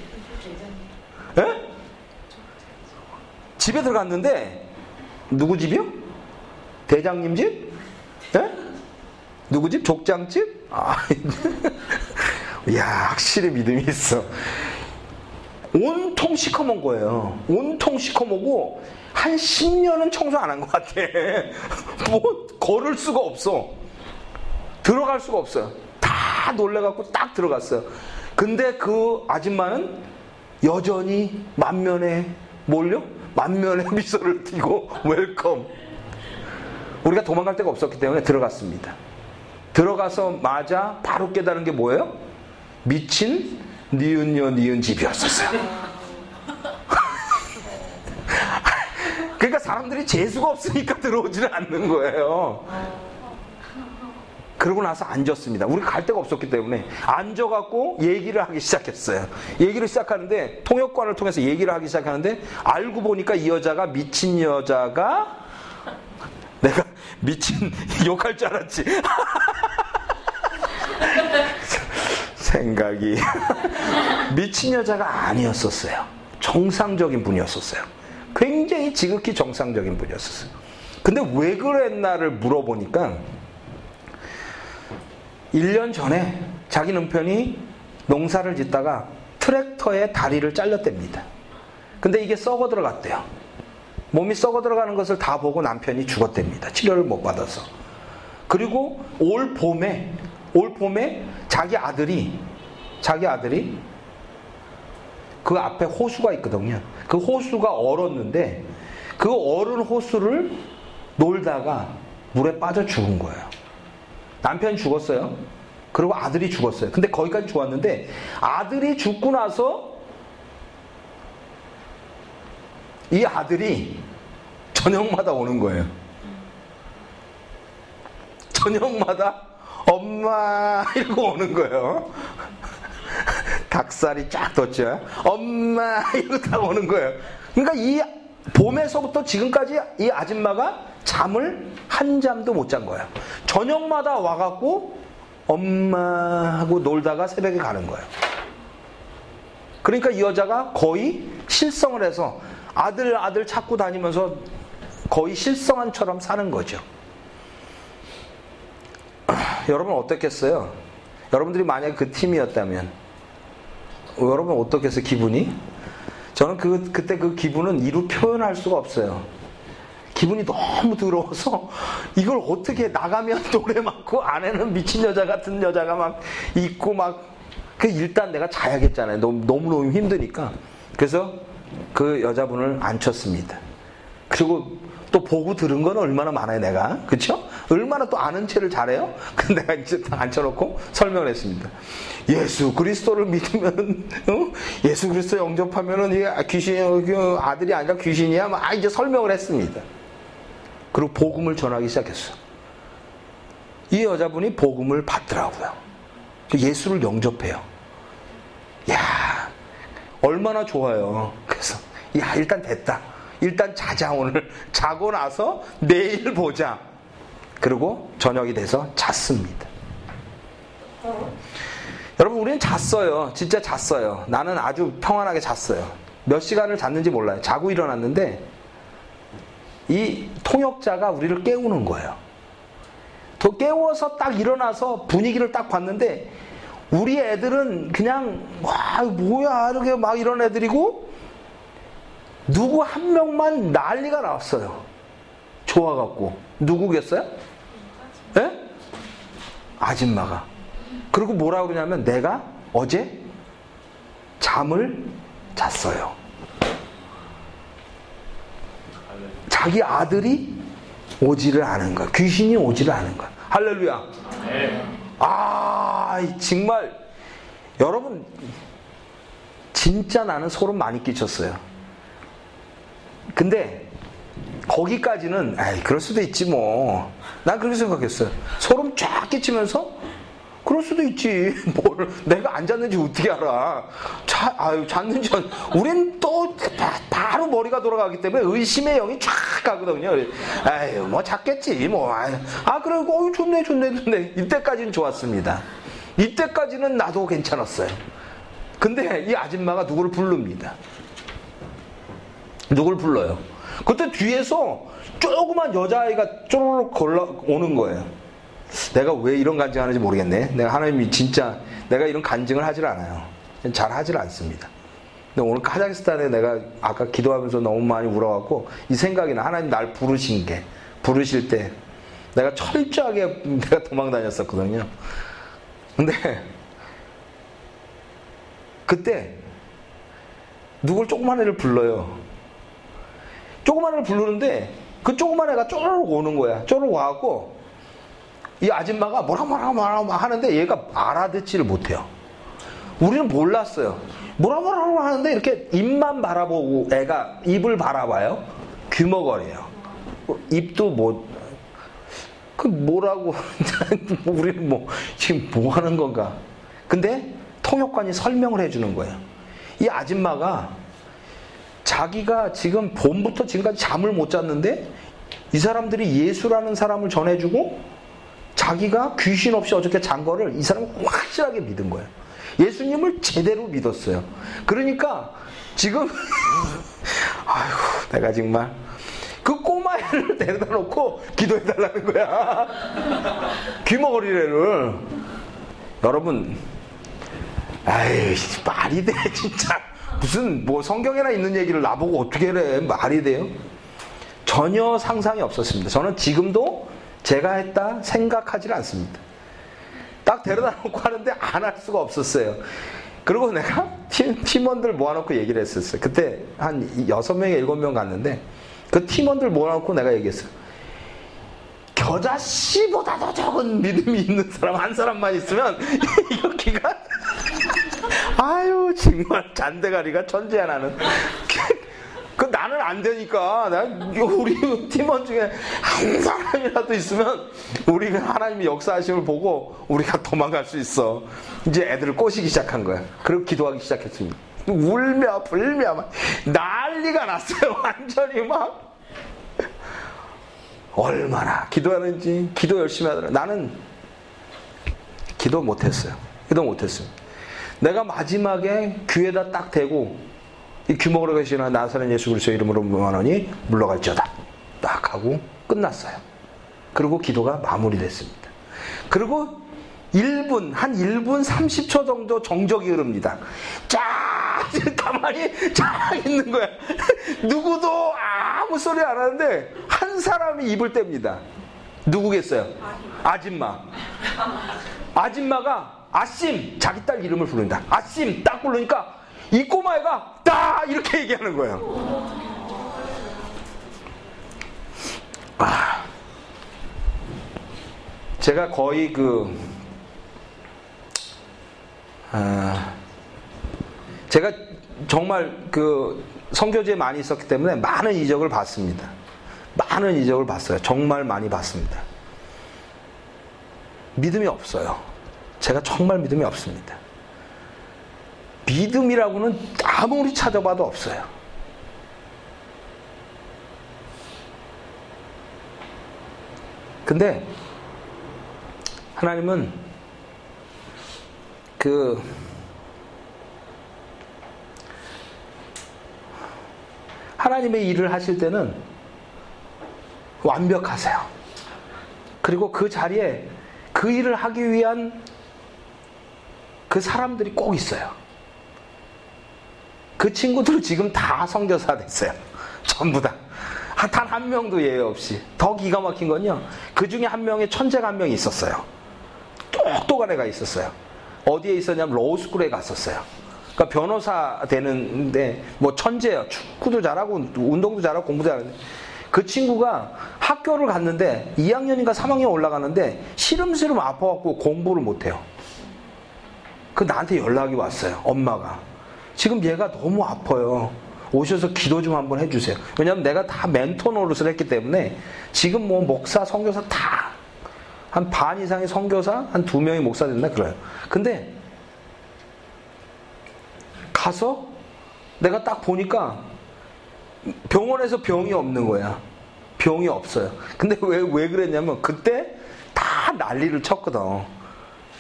에? 집에 들어갔는데, 누구 집이요? 대장님 집? 예? 누구 집? 족장 집? 아, 야, 확실히 믿음이 있어. 온통 시커먼 거예요. 온통 시커머고, 한 10년은 청소 안 한 것 같아. 뭐, 걸을 수가 없어. 들어갈 수가 없어요. 다 놀래갖고 딱 들어갔어요. 근데 그 아줌마는 여전히 만면에 몰려? 만면에 미소를 띠고 welcome. 우리가 도망갈 데가 없었기 때문에 들어갔습니다. 들어가서 맞아 바로 깨달은 게 뭐예요? 미친 니은녀 니은 집이었었어요. 그러니까 사람들이 재수가 없으니까 들어오지는 않는 거예요. 그러고 나서 앉았습니다. 우리 갈 데가 없었기 때문에 앉아갖고 얘기를 하기 시작했어요. 얘기를 시작하는데 통역관을 통해서 얘기를 하기 시작하는데 알고 보니까 이 여자가 미친 여자가 내가 미친 욕할 줄 알았지. 생각이 미친 여자가 아니었었어요. 정상적인 분이었었어요. 굉장히 지극히 정상적인 분이었었어요. 근데 왜 그랬나를 물어보니까 1년 전에 자기 남편이 농사를 짓다가 트랙터에 다리를 잘렸답니다. 근데 이게 썩어 들어갔대요. 몸이 썩어 들어가는 것을 다 보고 남편이 죽었답니다. 치료를 못 받아서. 그리고 올 봄에, 올 봄에 자기 아들이, 자기 아들이 그 앞에 호수가 있거든요. 그 호수가 얼었는데 그 얼은 호수를 놀다가 물에 빠져 죽은 거예요. 남편이 죽었어요. 그리고 아들이 죽었어요. 근데 거기까지 좋았는데 아들이 죽고 나서 이 아들이 저녁마다 오는 거예요. 저녁마다 엄마 이러고 오는 거예요. 닭살이 쫙 돋죠. 엄마 이러고 딱 오는 거예요. 그러니까 이 봄에서부터 지금까지 이 아줌마가 잠을 한 잠도 못 잔 거예요. 저녁마다 와갖고 엄마 하고 놀다가 새벽에 가는 거예요. 그러니까 이 여자가 거의 실성을 해서 아들 아들 찾고 다니면서 거의 실성한처럼 사는 거죠. 여러분 어떻겠어요? 여러분들이 만약에 그 팀이었다면 여러분 어떻겠어요 기분이? 저는 그 그때 그 기분은 이루 표현할 수가 없어요. 기분이 너무 더러워서 이걸 어떻게 나가면 노래 맞고 안에는 미친 여자 같은 여자가 막 있고 막 그 일단 내가 자야겠잖아요. 너무 너무 너무 힘드니까 그래서 그 여자분을 앉혔습니다. 그리고 또 보고 들은 건 얼마나 많아요, 내가. 그쵸? 얼마나 또 아는 체를 잘해요? 그 내가 이제 딱 앉혀놓고 설명을 했습니다. 예수 그리스도를 믿으면, 어? 예수 그리스도 영접하면은 귀신, 그 아들이 아니라 귀신이야? 막 이제 설명을 했습니다. 그리고 복음을 전하기 시작했어요. 이 여자분이 복음을 받더라고요. 예수를 영접해요. 야 얼마나 좋아요. 그래서, 야, 일단 됐다. 일단 자자, 오늘. 자고 나서 내일 보자. 그리고 저녁이 돼서 잤습니다. 여러분, 우리는 잤어요. 진짜 잤어요. 나는 아주 평안하게 잤어요. 몇 시간을 잤는지 몰라요. 자고 일어났는데, 이 통역자가 우리를 깨우는 거예요. 더 깨워서 딱 일어나서 분위기를 딱 봤는데, 우리 애들은 그냥, 와, 뭐야, 이렇게 막 이런 애들이고, 누구 한 명만 난리가 났어요. 좋아갖고. 누구겠어요? 예? 아줌마가. 그리고 뭐라 그러냐면 내가 어제 잠을 잤어요. 자기 아들이 오지를 않은 거야. 귀신이 오지를 않은 거야. 할렐루야. 아, 정말 여러분 진짜 나는 소름 많이 끼쳤어요. 근데 거기까지는 에이 그럴 수도 있지 뭐. 난 그렇게 생각했어요. 소름 쫙 끼치면서 그럴 수도 있지. 뭘 내가 안 잤는지 어떻게 알아? 자, 아유 잤는지 안- 우린 또 바, 로 머리가 돌아가기 때문에 의심의 영이 쫙 가거든요. 아유 뭐 잤겠지 뭐. 아 그리고 어유 좋네 좋네 좋네. 이때까지는 좋았습니다. 이때까지는 나도 괜찮았어요. 근데 이 아줌마가 누구를 부릅니다. 누굴 불러요? 그때 뒤에서 조그만 여자아이가 쪼르륵 걸러 오는 거예요. 내가 왜 이런 간증하는지 모르겠네. 내가 하나님이 진짜 내가 이런 간증을 하질 않아요. 잘 하질 않습니다. 근데 오늘 카자흐스탄에 내가 아까 기도하면서 너무 많이 울어갖고 이 생각이 나. 하나님 날 부르신 게 부르실 때 내가 철저하게 내가 도망 다녔었거든요. 근데 그때 누굴 조그만 애를 불러요. 조그만 애를 부르는데 그 조그만 애가 쪼르륵 오는 거야. 쪼르륵 와갖고 이 아줌마가 뭐라 뭐라 뭐라 뭐 하는데 얘가 알아듣지를 못해요. 우리는 몰랐어요. 뭐라 뭐라 하는데 이렇게 입만 바라보고 애가 입을 바라봐요. 귀머거려요. 입도 뭐, 그 뭐라고, 우리는 뭐, 지금 뭐 하는 건가. 근데 통역관이 설명을 해주는 거예요. 이 아줌마가 자기가 지금 봄부터 지금까지 잠을 못 잤는데 이 사람들이 예수라는 사람을 전해주고 자기가 귀신 없이 어저께 잔 거를 이 사람은 확실하게 믿은 거예요. 예수님을 제대로 믿었어요. 그러니까 지금 아휴 내가 정말 그 꼬마애를 데려다 놓고 기도해 달라는 거야. 귀머거리래를 여러분 아이 말이 돼 진짜 무슨 뭐 성경에나 있는 얘기를 나보고 어떻게 해 말이 돼요? 전혀 상상이 없었습니다. 저는 지금도 제가 했다 생각하지 않습니다. 딱 데려다 놓고 하는데 안 할 수가 없었어요. 그리고 내가 팀, 팀원들 모아놓고 얘기를 했었어요. 그때 한 여섯 명에 일곱 명 갔는데 그 팀원들 모아놓고 내가 얘기했어요. 겨자 씨보다도 적은 믿음이 있는 사람 한 사람만 있으면 이거 기가 아유 정말 잔대가리가 천재 하나는 그 나는 안 되니까. 나 우리 팀원 중에 한 사람이라도 있으면 우리가 하나님의 역사하심을 보고 우리가 도망갈 수 있어. 이제 애들을 꼬시기 시작한 거야. 그리고 기도하기 시작했습니다. 울며 불며 막 난리가 났어요. 완전히 막. 얼마나 기도하는지 기도 열심히 하더라. 나는 기도 못했어요. 기도 못했어요. 내가 마지막에 귀에다 딱 대고 이 규모로 계시나 나사렛 예수 그리스도 이름으로 무한원이 물러갈지어다. 딱 하고 끝났어요. 그리고 기도가 마무리됐습니다. 그리고 1분 한 1분 30초 정도 정적이 흐릅니다. 쫙 가만히 쫙 있는 거야. 누구도 아무 소리 안 하는데 한 사람이 입을 뗍니다. 누구겠어요? 아줌마. 아줌마가 아심 자기 딸 이름을 부른다. 아심 딱 부르니까 이 꼬마애가 딱 이렇게 얘기하는 거예요 아, 제가 거의 그 아, 제가 정말 그 선교지에 많이 있었기 때문에 많은 이적을 봤습니다. 많은 이적을 봤어요. 정말 많이 봤습니다. 믿음이 없어요. 제가 정말 믿음이 없습니다. 믿음이라고는 아무리 찾아봐도 없어요. 근데 하나님은 그 하나님의 일을 하실 때는 완벽하세요. 그리고 그 자리에 그 일을 하기 위한 그 사람들이 꼭 있어요. 그 친구들 지금 다 성교사 됐어요. 전부 다. 단 한 명도 예외 없이. 더 기가 막힌 건요. 그 중에 한 명의 천재가 한 명이 있었어요. 똑똑한 애가 있었어요. 어디에 있었냐면 로스쿨에 갔었어요. 그러니까 변호사 되는데 뭐 천재예요. 축구도 잘하고 운동도 잘하고 공부도 잘하는데 그 친구가 학교를 갔는데 2학년인가 3학년 올라가는데 시름시름 아파갖고 공부를 못해요. 그 나한테 연락이 왔어요. 엄마가. 지금 얘가 너무 아파요. 오셔서 기도 좀 한번 해주세요. 왜냐하면 내가 다 멘토 노릇을 했기 때문에 지금 뭐 목사, 선교사 다 한 반 이상의 선교사, 한 두 명이 목사 됐나 그래요. 근데 가서 내가 딱 보니까 병원에서 병이 없는 거야. 병이 없어요. 근데 왜, 왜 그랬냐면 그때 다 난리를 쳤거든.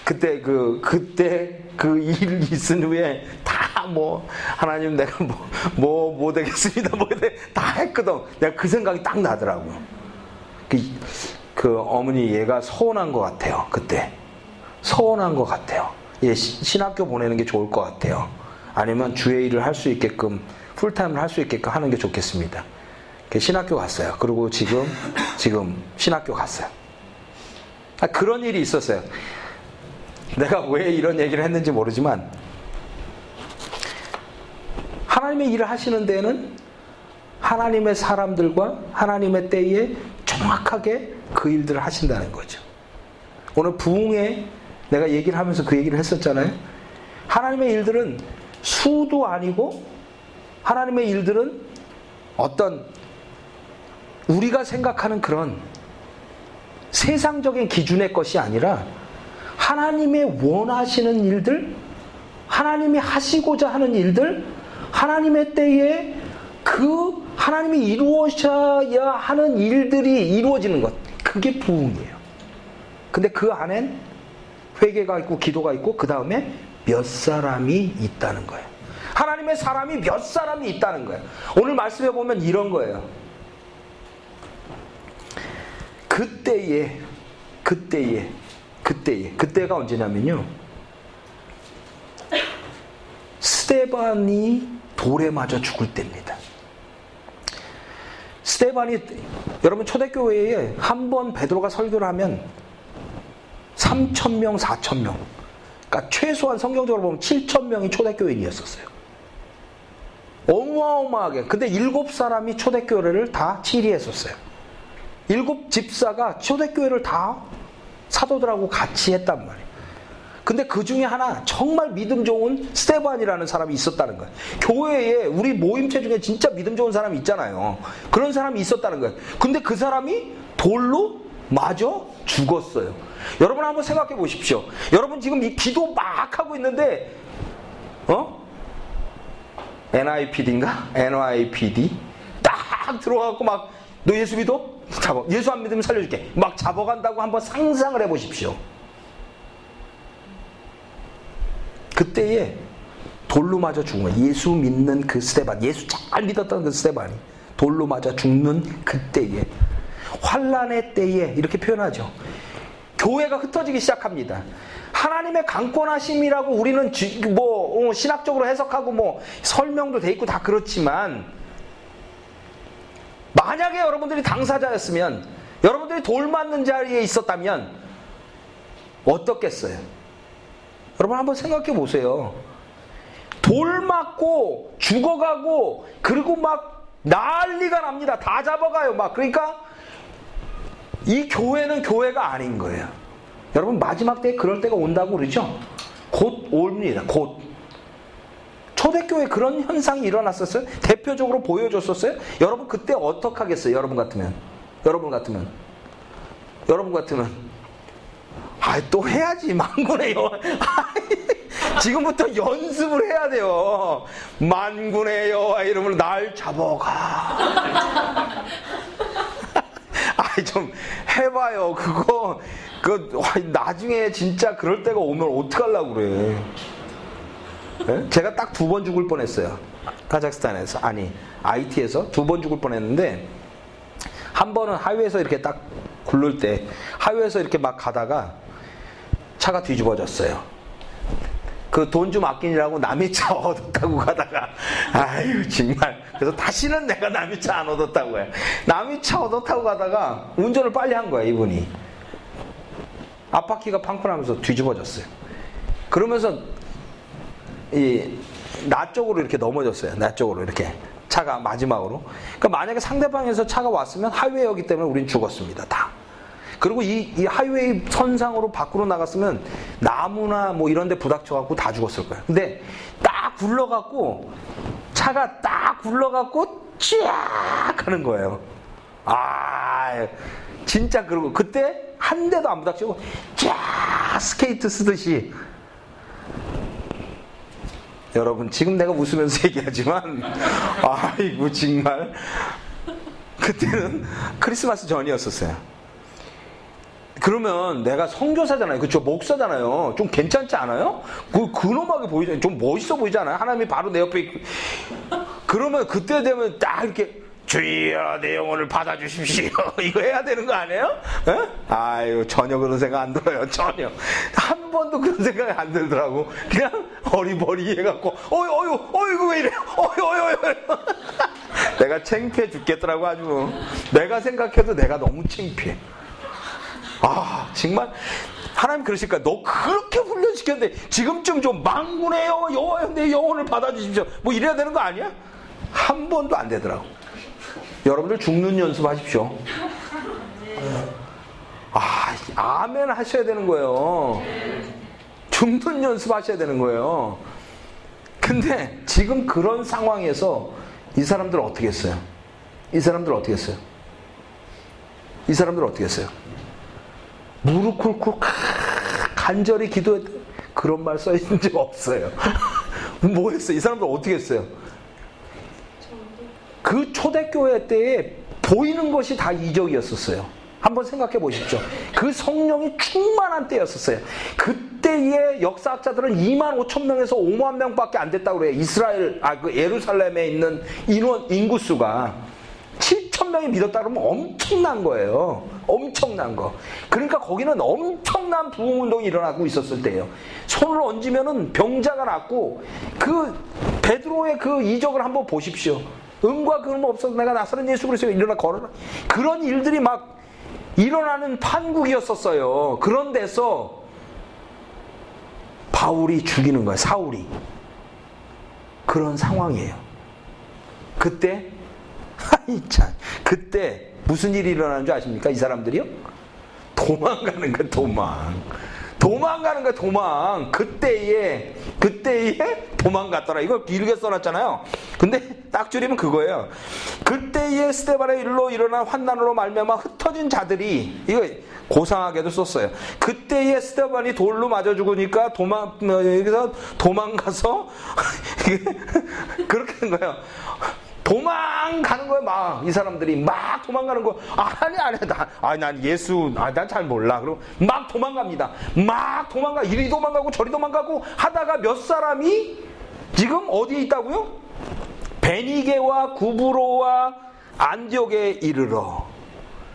그때 그, 그때 그 일 있은 후에 다 뭐, 하나님 내가 뭐, 뭐, 뭐 되겠습니다. 뭐, 다 했거든. 내가 그 생각이 딱 나더라고. 그, 그 어머니 얘가 서운한 것 같아요. 그때. 서운한 것 같아요. 얘 신학교 보내는 게 좋을 것 같아요. 아니면 주의 일을 할 수 있게끔 풀타임을 할 수 있게끔 하는 게 좋겠습니다. 신학교 갔어요. 그리고 지금 지금 신학교 갔어요. 아, 그런 일이 있었어요. 내가 왜 이런 얘기를 했는지 모르지만 하나님의 일을 하시는 데에는 하나님의 사람들과 하나님의 때에 정확하게 그 일들을 하신다는 거죠. 오늘 부흥에 내가 얘기를 하면서 그 얘기를 했었잖아요. 하나님의 일들은 수도 아니고 하나님의 일들은 어떤 우리가 생각하는 그런 세상적인 기준의 것이 아니라 하나님의 원하시는 일들, 하나님이 하시고자 하는 일들, 하나님의 때에 그 하나님이 이루어져야 하는 일들이 이루어지는 것. 그게 부흥이에요. 근데 그 안엔 회개가 있고 기도가 있고 그 다음에 몇 사람이 있다는 거예요. 하나님의 사람이 몇 사람이 있다는 거예요. 오늘 말씀해 보면 이런 거예요. 그때에, 그때에, 그때에, 그때가 언제냐면요. 스테반이 돌에 맞아 죽을 때입니다. 스테반이 여러분 초대교회에 한 번 베드로가 설교를 하면 3천 명, 4천 명. 그러니까 최소한 성경적으로 보면 7천 명이 초대교인이었었어요. 어마어마하게. 근데 일곱 사람이 초대교회를 다 치리했었어요. 일곱 집사가 초대교회를 다 사도들하고 같이 했단 말이에요. 근데 그 중에 하나 정말 믿음 좋은 스테반이라는 사람이 있었다는 거예요. 교회에 우리 모임체 중에 진짜 믿음 좋은 사람이 있잖아요. 그런 사람이 있었다는 거예요. 근데 그 사람이 돌로 맞아 죽었어요. 여러분 한번 생각해 보십시오. 여러분 지금 이 기도 막 하고 있는데 어? NIPD인가? NYPD 딱 들어가고 막 너 예수 믿어? 잡아. 예수 안 믿으면 살려줄게. 막 잡아간다고 한번 상상을 해보십시오. 그때에 돌로 맞아 죽은. 예수 믿는 그 스테반, 예수 잘 믿었던 그 스테반이 돌로 맞아 죽는 그때에 환란의 때에 이렇게 표현하죠. 교회가 흩어지기 시작합니다. 하나님의 강권하심이라고 우리는 뭐 어, 신학적으로 해석하고 뭐 설명도 돼 있고 다 그렇지만 만약에 여러분들이 당사자였으면 여러분들이 돌 맞는 자리에 있었다면 어떻겠어요? 여러분 한번 생각해 보세요. 돌 맞고 죽어가고 그리고 막 난리가 납니다. 다 잡아가요. 막 그러니까 이 교회는 교회가 아닌 거예요. 여러분 마지막 때에 그럴 때가 온다고 그러죠? 곧 옵니다. 곧. 초대교회 그런 현상이 일어났었어요? 대표적으로 보여줬었어요? 여러분 그때 어떡 하겠어요? 여러분 같으면. 여러분 같으면. 여러분 같으면. 아, 또 해야지. 여호와. 지금부터 연습을 해야 돼요. 만군의 여호와 이름으로 날 잡아가. 아, 아이 좀 해봐요. 그거 그 와, 나중에 진짜 그럴 때가 오면 어떡하려고 그래. 예? 제가 딱 두 번 죽을 뻔했어요. 카자흐스탄에서 아니 IT에서 두 번 죽을 뻔했는데 한 번은 하이웨이에서 이렇게 딱 굴를 때 하이웨이에서 이렇게 막 가다가 차가 뒤집어졌어요. 그 돈 좀 아끼느라고 남의 차 얻었다고 가다가 아유 정말. 그래서 다시는 내가 남의 차 안 얻었다고 해. 남의 차 얻었다고 가다가 운전을 빨리 한 거야 이분이. 앞바퀴가 팡팡하면서 뒤집어졌어요. 그러면서 이 나 쪽으로 이렇게 넘어졌어요. 나 쪽으로 이렇게 차가 마지막으로. 그러니까 만약에 상대방에서 차가 왔으면 highway였기 때문에 우린 죽었습니다 다 그리고 이, 이 highway 선상으로 밖으로 나갔으면 나무나 뭐 이런 데 부닥쳐갖고 다 죽었을 거예요. 근데 딱 굴러갖고 차가 딱 굴러갖고 쫙 하는 거예요. 아, 진짜 그러고 그때 한 대도 안 부닥치고 쫙 스케이트 쓰듯이 여러분 지금 내가 웃으면서 얘기하지만 아이고 정말 그때는 크리스마스 전이었었어요. 그러면 내가 선교사잖아요. 그쵸? 목사잖아요. 좀 괜찮지 않아요? 그, 근엄하게 보이잖아요. 좀 멋있어 보이잖아요. 하나님이 바로 내 옆에 있고. 그러면 그때 되면 딱 이렇게 주여 내 영혼을 받아주십시오. 이거 해야 되는 거 아니에요? 에? 아유, 전혀 그런 생각 안 들어요. 전혀. 한 번도 그런 생각이 안 들더라고. 그냥 어리버리 해갖고, 어이, 어이, 어이, 이거 왜 이래? 어이, 어이, 어이, 어이. 내가 창피해 죽겠더라고, 아주. 내가 생각해도 내가 너무 창피해. 아, 정말 하나님 그러실까? 너 그렇게 훈련시켰는데 지금쯤 좀 망군해요. 여호와여 내 영혼을 받아주십시오. 뭐 이래야 되는 거 아니야? 한 번도 안 되더라고. 여러분들 죽는 연습하십시오. 아, 아멘 하셔야 되는 거예요. 죽는 연습하셔야 되는 거예요. 근데 지금 그런 상황에서 이 사람들 어떻게 했어요? 이 사람들 어떻게 했어요? 이 사람들 어떻게 했어요? 무릎 꿇고 간절히 기도했 그런 말 써 있는 적 없어요. 뭐 했어요? 이 사람들 어떻게 했어요? 그 초대교회 때에 보이는 것이 다 이적이었었어요. 한번 생각해 보십시오. 그 성령이 충만한 때였었어요. 그때의 역사학자들은 2만 5천 명에서 5만 명밖에 안 됐다고 그래요. 이스라엘, 아, 그 예루살렘에 있는 인원, 인구수가. 7천 명이 믿었다 그러면 엄청난 거예요. 엄청난 거. 그러니까 거기는 엄청난 부흥 운동이 일어나고 있었을 때예요. 손을 얹으면은 병자가 낫고 그 베드로의 그 이적을 한번 보십시오. 음과 그름 없어서 내가 나사렛 예수 그리스도 일어나 걸어라. 그런 일들이 막 일어나는 판국이었었어요. 그런 데서 바울이 죽이는 거예요. 사울이. 그런 상황이에요. 그때 아이 참. 그때 무슨 일이 일어나는 줄 아십니까? 이 사람들이요? 도망가는 거야 도망. 도망가는 거야 도망. 그때에 그때에 도망갔더라. 이거 길게 써놨잖아요. 근데 딱 줄이면 그거예요. 그때에 스테반의 일로 일어난 환난으로 말미암아 흩어진 자들이 이거 고상하게도 썼어요. 그때에 스테반이 돌로 맞아 죽으니까 도망 여기서 도망가서 그렇게 된 거예요 도망가는 거예요, 막. 이 사람들이 막 도망가는 거. 아니, 아니, 나, 아니, 난 예수, 아, 난 잘 몰라. 그럼 막 도망갑니다. 막 도망가. 이리 도망가고 저리 도망가고 하다가 몇 사람이 지금 어디에 있다고요? 베니게와 구브로와 안디옥에 이르러.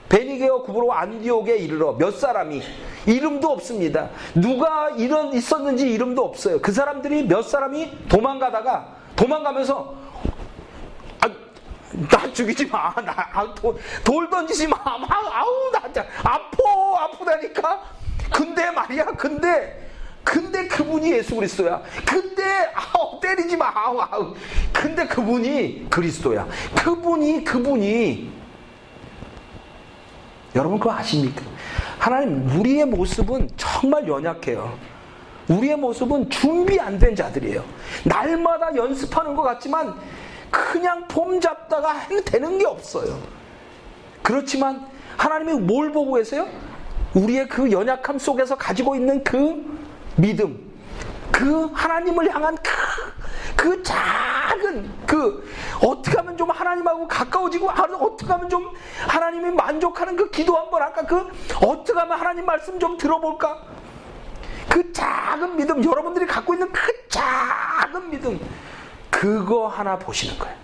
베니게와 구브로와 안디옥에 이르러 몇 사람이 이름도 없습니다. 누가 이런 있었는지 이름도 없어요. 그 사람들이 몇 사람이 도망가다가 도망가면서 나 죽이지 마. 나, 아, 돌, 돌 던지지 마. 아우, 나, 나, 아파. 아프다니까. 근데 말이야. 근데, 근데 그분이 예수 그리스도야. 근데, 아우, 때리지 마. 아우, 아우. 근데 그분이 그리스도야. 그분이, 그분이. 여러분, 그거 아십니까? 하나님, 우리의 모습은 정말 연약해요. 우리의 모습은 준비 안 된 자들이에요. 날마다 연습하는 것 같지만, 그냥 폼 잡다가 해면 되는 게 없어요. 그렇지만 하나님이 뭘 보고 계세요? 우리의 그 연약함 속에서 가지고 있는 그 믿음, 그 하나님을 향한 그, 그 작은 그 어떻게 하면 좀 하나님하고 가까워지고 어떻게 하면 좀 하나님이 만족하는 그 기도 한번 할까? 그 어떻게 하면 하나님 말씀 좀 들어볼까? 그 작은 믿음 여러분들이 갖고 있는 그 작은 믿음 그거 하나 보시는 거예요.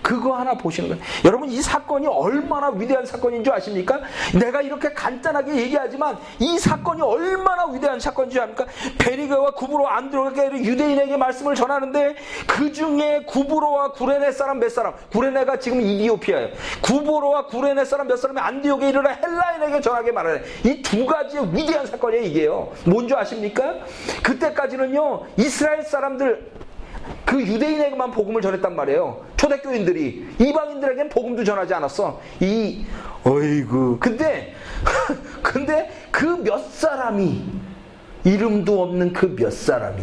그거 하나 보시는 거예요. 여러분 이 사건이 얼마나 위대한 사건인 줄 아십니까? 내가 이렇게 간단하게 얘기하지만 이 사건이 얼마나 위대한 사건인 줄 아십니까? 베리가와 구브로 안드로가 유대인에게 말씀을 전하는데 그 중에 구브로와 구레네 사람 몇 사람? 구레네가 지금 이디오피아예요. 구브로와 구레네 사람 몇 사람이 안디옥에 이르러 헬라인에게 전하게 말하네. 이 두 가지의 위대한 사건이에요 이게요. 뭔 줄 아십니까? 그때까지는요 이스라엘 사람들 그 유대인에게만 복음을 전했단 말이에요. 초대교인들이 이방인들에겐 복음도 전하지 않았어. 이 어이구. 근데 근데 그 몇 사람이 이름도 없는 그 몇 사람이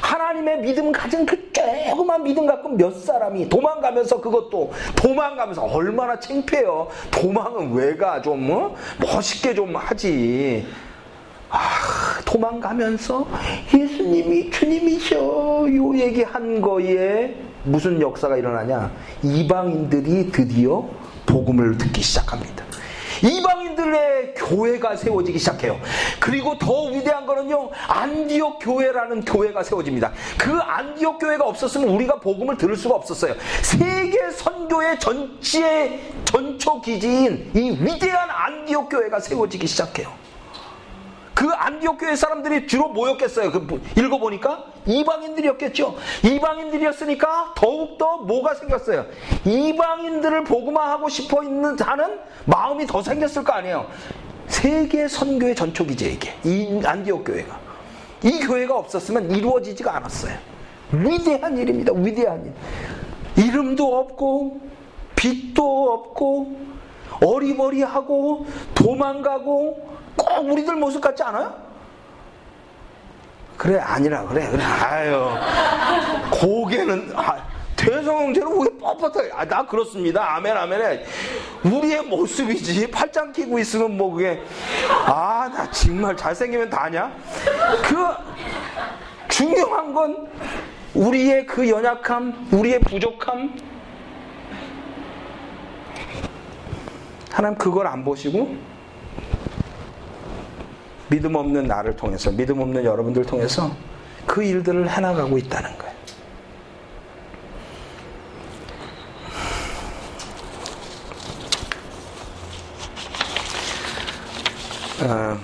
하나님의 믿음 가진 그 조그만 믿음 갖고 몇 사람이 도망가면서 그것도 도망가면서 얼마나 창피해요. 도망은 왜가 좀 어? 멋있게 좀 하지. 아, 도망가면서 예수님이 주님이셔. 요 얘기한 거에 무슨 역사가 일어나냐? 이방인들이 드디어 복음을 듣기 시작합니다. 이방인들의 교회가 세워지기 시작해요. 그리고 더 위대한 거는요 안디옥 교회라는 교회가 세워집니다. 그 안디옥 교회가 없었으면 우리가 복음을 들을 수가 없었어요. 세계 선교의 전체 전초 기지인 이 위대한 안디옥 교회가 세워지기 시작해요 그 안디옥 교회 사람들이 주로 뭐였겠어요? 그 읽어보니까 이방인들이었겠죠. 이방인들이었으니까 더욱더 뭐가 생겼어요? 이방인들을 복음화하고 싶어 있는 자는 마음이 더 생겼을 거 아니에요. 세계 선교의 전초기제에게 이 안디옥 교회가 이 교회가 없었으면 이루어지지가 않았어요. 위대한 일입니다. 위대한 일. 이름도 없고 빛도 없고 어리버리하고 도망가고 꼭 우리들 모습 같지 않아요? 그래 아니라 그래 그래. 아유 고개는 아, 대성형제는 왜 뻣뻣하게. 아, 나 그렇습니다. 아멘 아멘에. 우리의 모습이지. 팔짱 끼고 있으면 뭐 그게. 아 나 정말 잘생기면 다냐? 그 중요한 건 우리의 그 연약함 우리의 부족함. 하나님 그걸 안 보시고 믿음 없는 나를 통해서 믿음 없는 여러분들 통해서 그 일들을 해나가고 있다는 거예요. 어,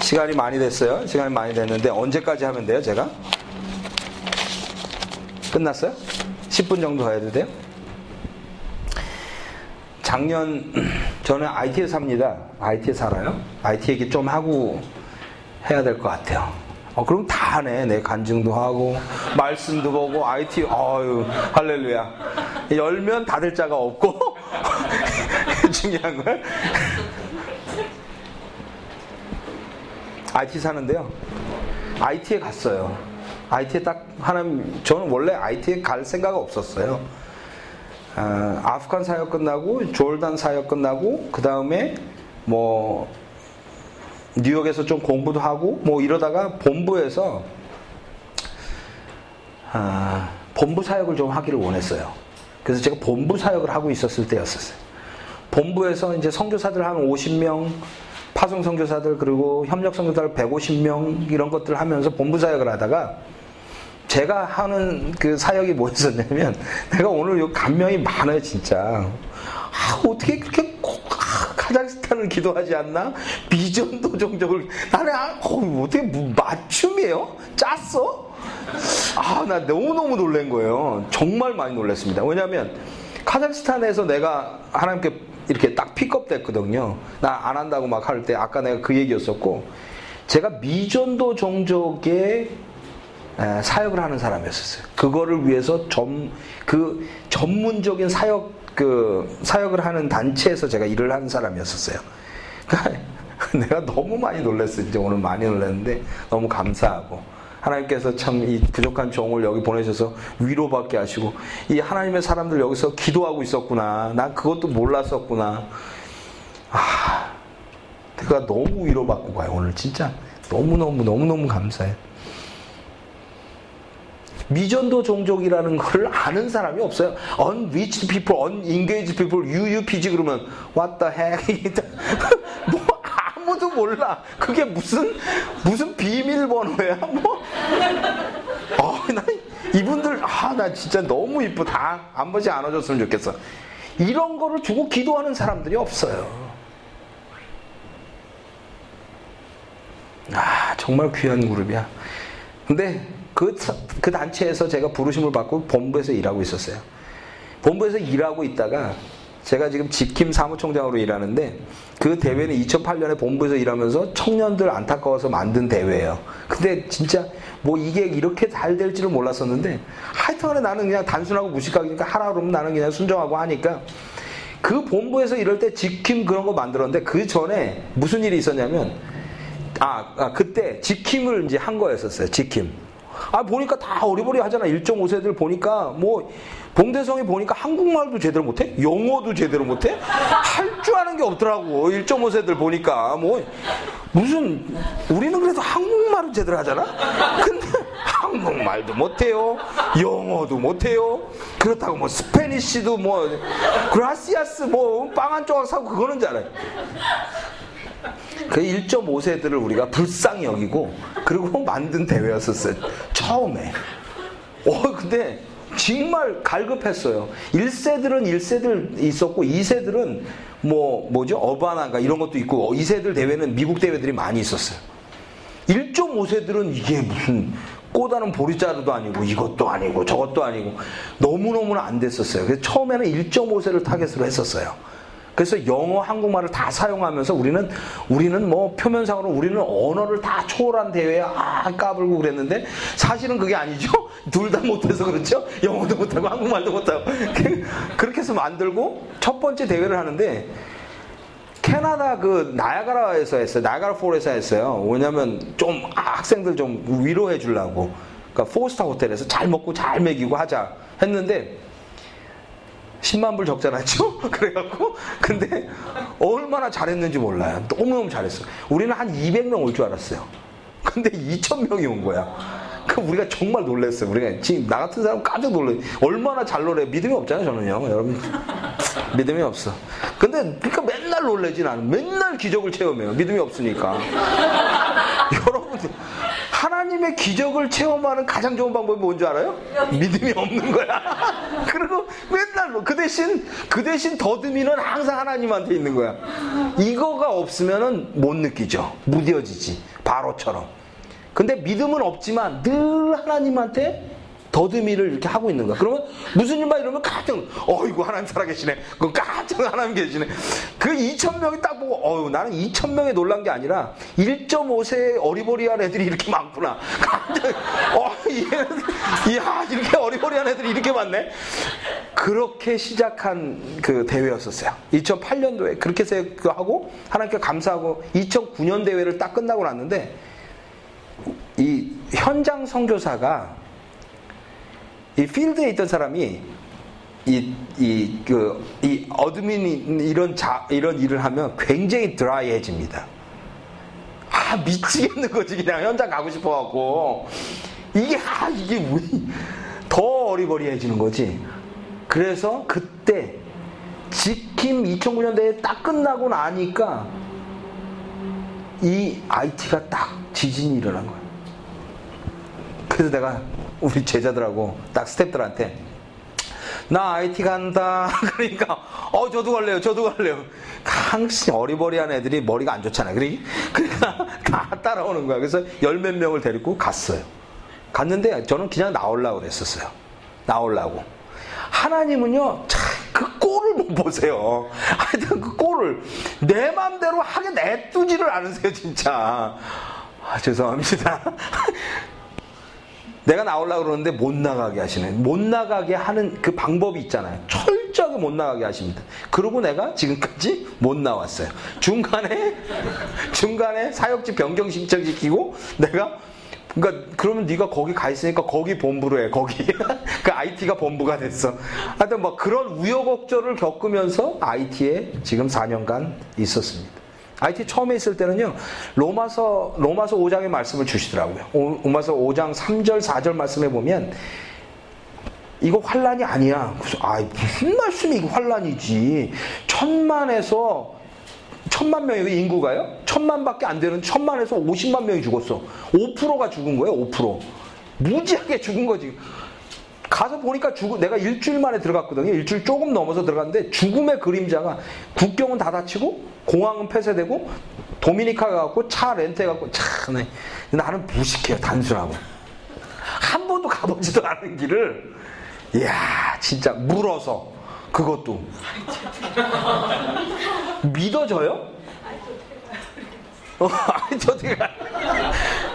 시간이 많이 됐어요. 시간이 많이 됐는데 언제까지 하면 돼요, 제가? 끝났어요? 10분 정도 해도 돼요? 작년 저는 IT에 삽니다. IT에 살아요. IT 얘기 좀 하고 해야 될 것 같아요. 어, 그럼 다 하네. 내 간증도 하고, 말씀도 보고, IT, 어유 할렐루야. 열면 닫을 자가 없고, 중요한 걸. IT 사는데요. IT에 갔어요. IT에 딱 하나, 저는 원래 IT에 갈 생각 없었어요. 아, 아프간 사역 끝나고 조단 사역 끝나고 그 다음에 뭐 뉴욕에서 좀 공부도 하고 뭐 이러다가 본부에서 아, 본부 사역을 좀 하기를 원했어요. 그래서 제가 본부 사역을 하고 있었을 때였었어요. 본부에서 이제 성교사들 한 50명, 파송 성교사들 그리고 협력 성교사들 150명 이런 것들 하면서 본부 사역을 하다가 제가 하는 그 사역이 뭐였었냐면 내가 오늘 요 감명이 많아요 진짜. 아, 어떻게 그렇게 꼭 아, 카자흐스탄을 기도하지 않나? 비전도 종족을 나는 아, 어, 어떻게 뭐 맞춤이에요? 짰어? 아 나 너무 너무 놀란 거예요. 정말 많이 놀랐습니다. 왜냐하면 카자흐스탄에서 내가 하나님께 이렇게 딱 픽업 됐거든요. 나 안 한다고 막 할 때 아까 내가 그 얘기였었고 제가 미전도 종족의 사역을 하는 사람이었어요. 그거를 위해서 전, 그 전문적인 사역, 그 사역을 하는 단체에서 제가 일을 하는 사람이었었어요. 그러니까 내가 너무 많이 놀랐어요. 이제 오늘 많이 놀랐는데 너무 감사하고. 하나님께서 참 이 부족한 종을 여기 보내셔서 위로받게 하시고 이 하나님의 사람들 여기서 기도하고 있었구나. 난 그것도 몰랐었구나. 아, 내가 너무 위로받고 가요. 오늘 진짜 너무너무 너무너무 감사해요. 미전도 종족이라는 걸 아는 사람이 없어요. unreached people, unengaged people, UUPG 그러면 what the heck? 뭐 아무도 몰라. 그게 무슨 무슨 비밀번호야? 뭐? 어, 나 이분들 아 나 진짜 너무 이쁘다. 한 번씩 안아줬으면 좋겠어. 이런 거를 주고 기도하는 사람들이 없어요. 아 정말 귀한 그룹이야. 근데 그, 그 단체에서 제가 부르심을 받고 본부에서 일하고 있었어요. 본부에서 일하고 있다가 제가 지금 직킴 사무총장으로 일하는데 그 대회는 2008년에 본부에서 일하면서 청년들 안타까워서 만든 대회예요. 근데 진짜 뭐 이게 이렇게 잘 될지를 몰랐었는데 하여튼간에 나는 그냥 단순하고 무식하니까 하라 그러면 나는 그냥 순종하고 하니까 그 본부에서 이럴 때 직킴 그런 거 만들었는데 그 전에 무슨 일이 있었냐면 아, 아 그때 직킴을 이제 한 거였었어요. 직킴. 아 보니까 다 어리버리 하잖아. 1.5세들 보니까 뭐 봉대성이 보니까 한국말도 제대로 못해? 영어도 제대로 못해? 할 줄 아는 게 없더라고. 1.5세들 보니까 뭐 무슨 우리는 그래도 한국말은 제대로 하잖아. 근데 한국말도 못해요. 영어도 못해요. 그렇다고 뭐 스페니쉬도 뭐 그라시아스 뭐 빵 한 조각 사고 그거는 잘해. 그 1.5세들을 우리가 불쌍히 여기고 그리고 만든 대회였었어요. 처음에. 어 근데 정말 갈급했어요. 1세들은 1세들 있었고 2세들은 뭐 뭐죠? 어바나가 이런 것도 있고 2세들 대회는 미국 대회들이 많이 있었어요. 1.5세들은 이게 무슨 꼬다는 보리자루도 아니고 이것도 아니고 저것도 아니고 너무너무 안 됐었어요. 그래서 처음에는 1.5세를 타겟으로 했었어요. 그래서 영어, 한국말을 다 사용하면서 우리는 우리는 뭐 표면상으로 우리는 언어를 다 초월한 대회에 아 까불고 그랬는데 사실은 그게 아니죠. 둘 다 못해서 그렇죠. 영어도 못하고 한국말도 못하고 그렇게 해서 만들고 첫 번째 대회를 하는데 캐나다 그 나야가라에서 했어요. 나야가라 폴에서 했어요. 왜냐면 좀 학생들 좀 위로해 주려고. 그러니까 포스타 호텔에서 잘 먹고 잘 먹이고 하자 했는데 10만 불 적자 났죠? 그래갖고 근데 얼마나 잘했는지 몰라요. 너무너무 잘했어. 우리는 한 200명 올 줄 알았어요. 근데 2,000명이 온 거야. 그 우리가 정말 놀랐어요. 우리가 지금 나 같은 사람 깜짝 놀래. 얼마나 잘 노래 믿음이 없잖아요, 저는요. 여러분 믿음이 없어. 근데 그러니까 맨날 놀래진 않아. 맨날 기적을 체험해요. 믿음이 없으니까. 하나님의 기적을 체험하는 가장 좋은 방법이 뭔지 알아요? 믿음이 없는 거야. 그리고 맨날 그 대신 그 대신 더듬이는 항상 하나님한테 있는 거야. 이거가 없으면은 못 느끼죠. 무뎌지지. 바로처럼. 근데 믿음은 없지만 늘 하나님한테 더듬이를 이렇게 하고 있는 거야. 그러면 무슨 일만 이러면 깜짝, 어이구, 하나님 살아계시네. 그 깜짝 하나님 계시네. 그 2,000명이 딱 보고, 어유 나는 2,000명에 놀란 게 아니라 1.5세 어리버리한 애들이 이렇게 많구나. 깜짝, 어, 얘, 야, 이렇게 어리버리한 애들이 이렇게 많네. 그렇게 시작한 그 대회였었어요. 2008년도에. 그렇게 그 하고, 하나님께 감사하고, 2009년 대회를 딱 끝나고 났는데, 이 현장 선교사가 이 필드에 있던 사람이 이, 이, 그, 이 admin 이런 자, 이런 일을 하면 굉장히 dry해집니다. 아, 미치겠는 거지. 그냥 현장 가고 싶어갖고. 이게, 아, 이게 왜, 더 어리버리해지는 거지. 그래서 그때, 지킴 2009년대에 딱 끝나고 나니까, 이 IT가 딱 지진이 일어난 거야. 그래서 내가 우리 제자들하고 딱 스탭들한테 나 IT 간다. 그러니까 어 저도 갈래요. 저도 갈래요. 항상 어리버리한 애들이 머리가 안 좋잖아요. 그러니까 다 따라오는 거야. 그래서 열 몇 명을 데리고 갔어요. 갔는데 저는 그냥 나오려고 그랬었어요. 나오려고. 하나님은요, 참, 그 꼴을 못 보세요. 하여튼 그 꼴을 내 맘대로 하게 내두지를 않으세요, 진짜. 아, 죄송합니다. 내가 나오려고 그러는데 못 나가게 하시네. 못 나가게 하는 그 방법이 있잖아요. 철저하게 못 나가게 하십니다. 그러고 내가 지금까지 못 나왔어요. 중간에, 중간에 사역지 변경 신청시키고 내가 그러니까 그러면 네가 거기 가 있으니까 거기 본부로 해 거기 그 IT가 본부가 됐어. 하여튼 뭐 그런 우여곡절을 겪으면서 IT에 지금 4년간 있었습니다. IT 처음에 있을 때는요, 로마서, 로마서 5장의 말씀을 주시더라고요. 오- 로마서 5장 3절, 4절 말씀에 보면, 이거 환란이 아니야. 그래서, 아, 무슨 말씀이 이거 환란이지. 천만에서, 천만 명이 인구가요? 천만 밖에 안 되는 천만에서 50만 명이 죽었어. 5%가 죽은 거예요, 5%. 무지하게 죽은 거지. 가서 보니까 죽 내가 일주일 만에 들어갔거든요. 일주일 조금 넘어서 들어갔는데 죽음의 그림자가 국경은 다 닫히고 공항은 폐쇄되고 도미니카 가갖고 차 렌트해 갖고 참 네. 나는 무식해요 단순하고 한 번도 가보지도 않은 길을 이야 진짜 물어서 그것도 믿어져요? 어, 아니 저 어떻게 가-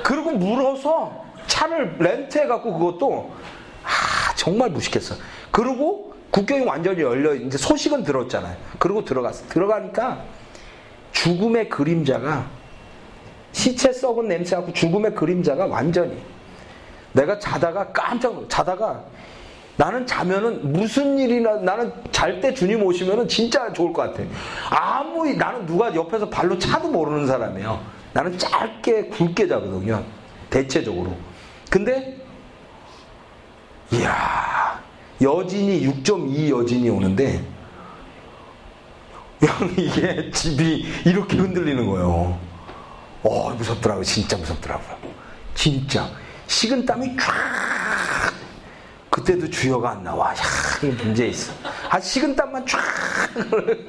그리고 물어서 차를 렌트해 갖고 그것도 아 정말 무식했어. 그리고 국경이 완전히 열려 이제 소식은 들었잖아요. 그리고 들어갔어. 들어가니까 죽음의 그림자가 시체 썩은 냄새하고 죽음의 그림자가 완전히 내가 자다가 깜짝 놀 자다가 나는 자면은 무슨 일이나 나는 잘 때 주님 오시면은 진짜 좋을 것 같아. 아무 나는 누가 옆에서 발로 차도 모르는 사람이에요. 나는 짧게 굵게 자거든요. 대체적으로. 근데 이야 여진이 6.2 여진이 오는데 형 이게 집이 이렇게 흔들리는 거예요. 어 무섭더라고 진짜 무섭더라고요. 진짜 식은 땀이 쫙 그때도 주여가 안 나와. 야, 이게 문제 있어. 한 식은 땀만 쫙.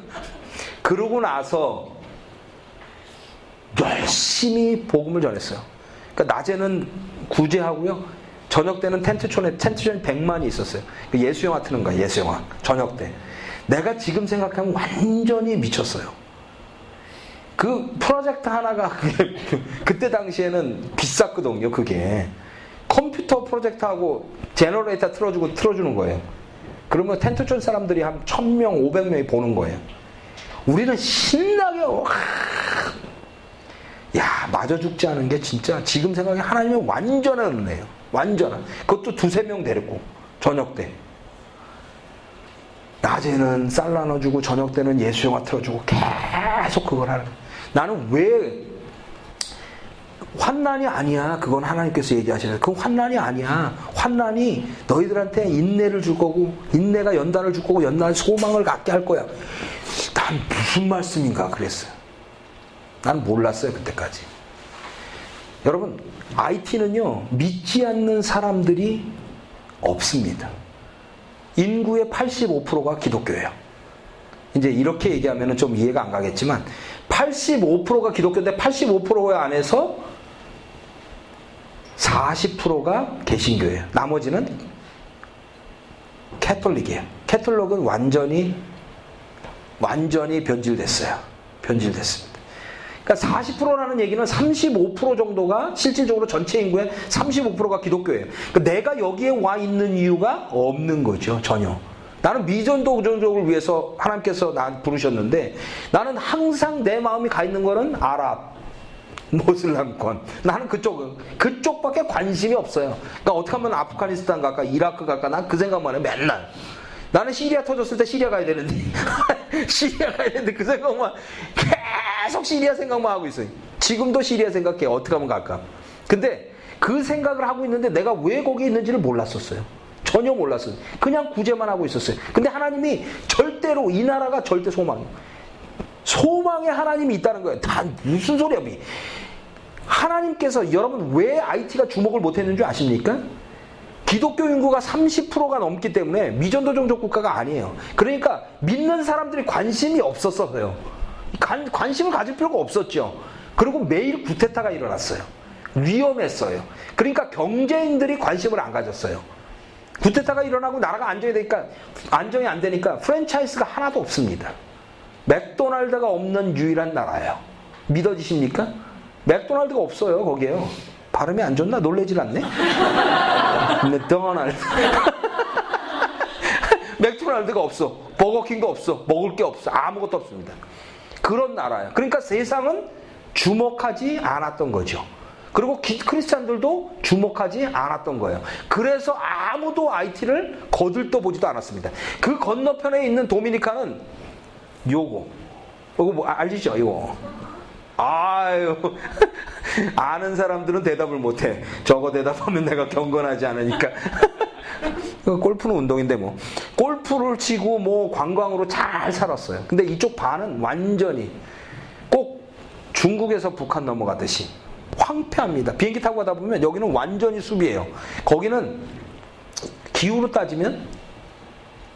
그러고 나서 열심히 복음을 전했어요. 그러니까 낮에는 구제하고요. 저녁 때는 텐트촌에 텐트촌에 100만이 있었어요. 그 예수 영화 트는 거야. 예수 영화. 저녁 때. 내가 지금 생각하면 완전히 미쳤어요. 그 프로젝트 하나가 그때 당시에는 비쌌거든요. 그게 컴퓨터 프로젝터하고 generator 틀어주고 틀어주는 거예요. 그러면 텐트촌 사람들이 한 1000명, 500명이 보는 거예요. 우리는 신나게 와. 야, 맞아 죽지 않은 게 진짜 지금 생각에 하나님의 완전한 은혜예요. 완전한. 그것도 두세 명 데리고 저녁 때. 낮에는 쌀 나눠주고 저녁 때는 예수 영화 틀어주고 계속 그걸 하는. 나는 왜 환난이 아니야. 그건 하나님께서 얘기하시는 그건 환난이 아니야. 환난이 너희들한테 인내를 줄 거고 인내가 연단을 줄 거고 연단 소망을 갖게 할 거야. 난 무슨 말씀인가 그랬어요. 난 몰랐어요 그때까지. 여러분 IT는요 믿지 않는 사람들이 없습니다. 인구의 85%가 기독교예요. 이제 이렇게 얘기하면 좀 이해가 안 가겠지만 85%가 기독교인데 85% 안에서 40%가 개신교예요. 나머지는 캐톨릭이에요. 캐톨릭은 완전히 완전히 변질됐어요. 변질됐습니다. 그러니까 40%라는 얘기는 35% 정도가 실질적으로 전체 인구의 35%가 기독교예요. 그러니까 내가 여기에 와 있는 이유가 없는 거죠. 전혀. 나는 미전도적을 위해서 하나님께서 나 부르셨는데 나는 항상 내 마음이 가 있는 거는 아랍, 모슬람권. 나는 그쪽은 그쪽밖에 관심이 없어요. 그러니까 어떻게 하면 아프가니스탄 갈까, 이라크 갈까, 난 그 생각만 해 맨날. 나는 시리아 터졌을 때 시리아 가야 되는데 시리아 가야 되는데 그 생각만 계속 시리아 생각만 하고 있어요. 지금도 시리아 생각해. 어떻게 하면 갈까? 근데 그 생각을 하고 있는데 내가 왜 거기 있는지를 몰랐었어요. 전혀 몰랐어요. 그냥 구제만 하고 있었어요. 근데 하나님이 절대로 이 나라가 절대 소망이에요. 소망의 하나님이 있다는 거예요. 다 무슨 소리야? 하나님께서 여러분 왜 IT가 주목을 못 했는 줄 아십니까? 기독교 인구가 30%가 넘기 때문에 미전도 종족 국가가 아니에요. 그러니까 믿는 사람들이 관심이 없었어요. 관, 관심을 가질 필요가 없었죠. 그리고 매일 구테타가 일어났어요. 위험했어요. 그러니까 경제인들이 관심을 안 가졌어요. 구테타가 일어나고 나라가 안정이 되니까 안정이 안 되니까 프랜차이즈가 하나도 없습니다. 맥도날드가 없는 유일한 나라예요. 믿어지십니까? 맥도날드가 없어요, 거기에요. 발음이 안 좋나? 놀래질 않네? 맥도날드. 맥도날드가 없어. 버거킹도 없어. 먹을 게 없어. 아무것도 없습니다. 그런 나라예요. 그러니까 세상은 주목하지 않았던 거죠. 그리고 기, 크리스찬들도 주목하지 않았던 거예요. 그래서 아무도 IT를 거들떠 보지도 않았습니다. 그 건너편에 있는 도미니카는 요거. 요거 뭐 알지죠? 이거. 아유, 아는 사람들은 대답을 못해. 저거 대답하면 내가 경건하지 않으니까. 그 골프는 운동인데 뭐. 골프를 치고 뭐 관광으로 잘 살았어요. 근데 이쪽 반은 완전히 꼭 중국에서 북한 넘어가듯이 황폐합니다. 비행기 타고 가다 보면 여기는 완전히 숲이에요. 거기는 기후로 따지면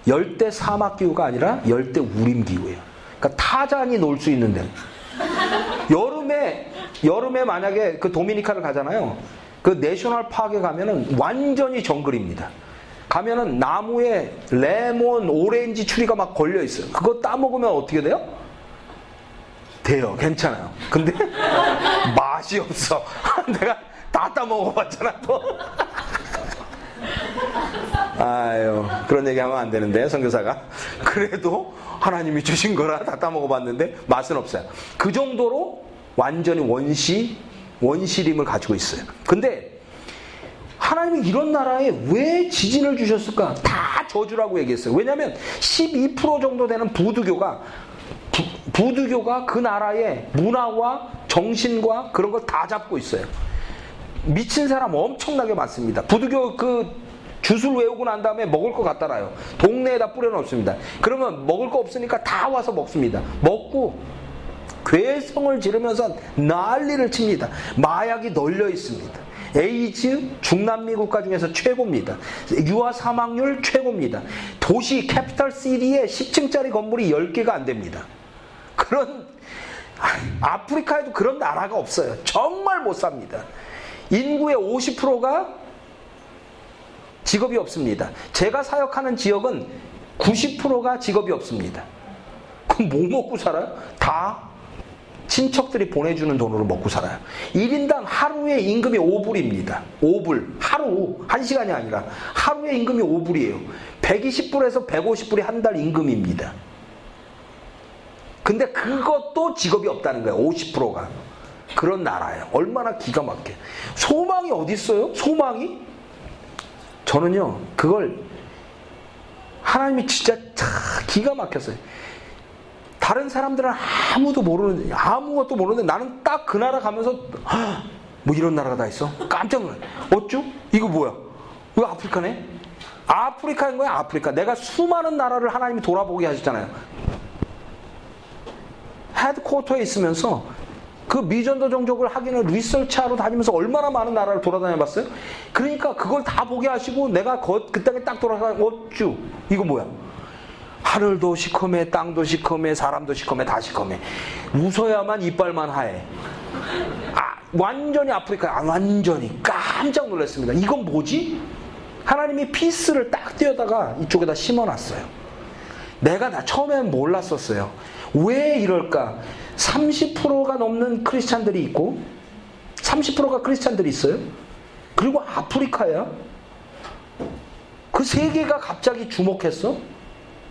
열대 사막 기후가 아니라 열대 우림 기후예요. 그러니까 타잔이 놀 수 있는 데. 여름에 여름에 만약에 그 도미니카를 가잖아요. 그 내셔널 파크에 가면은 완전히 정글입니다. 가면은 나무에 레몬, 오렌지 추리가 막 걸려 있어요. 그거 따 먹으면 어떻게 돼요? 돼요. 괜찮아요. 근데 맛이 없어. 내가 다 따 먹어봤잖아, 또. 아유, 그런 얘기 하면 안 되는데, 선교사가. 그래도 하나님이 주신 거라 다 따먹어 봤는데 맛은 없어요. 그 정도로 완전히 원시, 원시림을 가지고 있어요. 근데 하나님이 이런 나라에 왜 지진을 주셨을까? 다 저주라고 얘기했어요. 왜냐하면 12% 정도 되는 부두교가 부, 부두교가 그 나라의 문화와 정신과 그런 걸 다 잡고 있어요. 미친 사람 엄청나게 많습니다. 부두교 그 주술 외우고 난 다음에 먹을 거 갖다 놔요. 동네에다 뿌려놓습니다. 그러면 먹을 거 없으니까 다 와서 먹습니다. 먹고 괴성을 지르면서 난리를 칩니다. 마약이 널려 있습니다. 에이즈 중남미 국가 중에서 최고입니다. 유아 사망률 최고입니다. 도시 capital city에 10층짜리 건물이 10개가 안 됩니다. 그런 아프리카에도 그런 나라가 없어요. 정말 못 삽니다. 인구의 50%가 직업이 없습니다. 제가 사역하는 지역은 90%가 직업이 없습니다. 그럼 뭐 먹고 살아요? 다 친척들이 보내주는 돈으로 먹고 살아요. 1인당 하루에 임금이 5불입니다. 5불. 하루. 1시간이 아니라. 하루에 임금이 5불이에요. 120불에서 150불이 한 달 임금입니다. 근데 그것도 직업이 없다는 거예요. 50%가. 그런 나라예요. 얼마나 기가 막혀. 소망이 어디 있어요? 소망이? 저는요, 그걸 하나님이 진짜 기가 막혔어요. 다른 사람들은 아무도 모르는, 아무것도 모르는데 나는 딱 그 나라 가면서, 뭐 이런 나라가 다 있어? 깜짝 놀라. 어쭈? 이거 뭐야? 이거 아프리카네? 아프리카인 거야, 아프리카. 내가 수많은 나라를 하나님이 돌아보게 하셨잖아요. 헤드코터에 있으면서 그 미전도 종족을 하기는 리서치하러 다니면서 얼마나 많은 나라를 돌아다녀 봤어요? 그러니까 그걸 다 보게 하시고 내가 그, 그 땅에 딱 돌아가 어쭈 이거 뭐야? 하늘도 시커매 땅도 시커매 사람도 시커매 다 시커매 웃어야만 이빨만 하얘 아, 완전히 아프리카 아, 완전히 깜짝 놀랐습니다 이건 뭐지? 하나님이 피스를 딱 띄어다가 이쪽에다 심어놨어요 내가 나 처음엔 몰랐었어요 왜 이럴까? 30%가 넘는 크리스찬들이 있고 30%가 크리스찬들이 있어요. 그리고 아프리카야. 그 세 개가 갑자기 주목했어.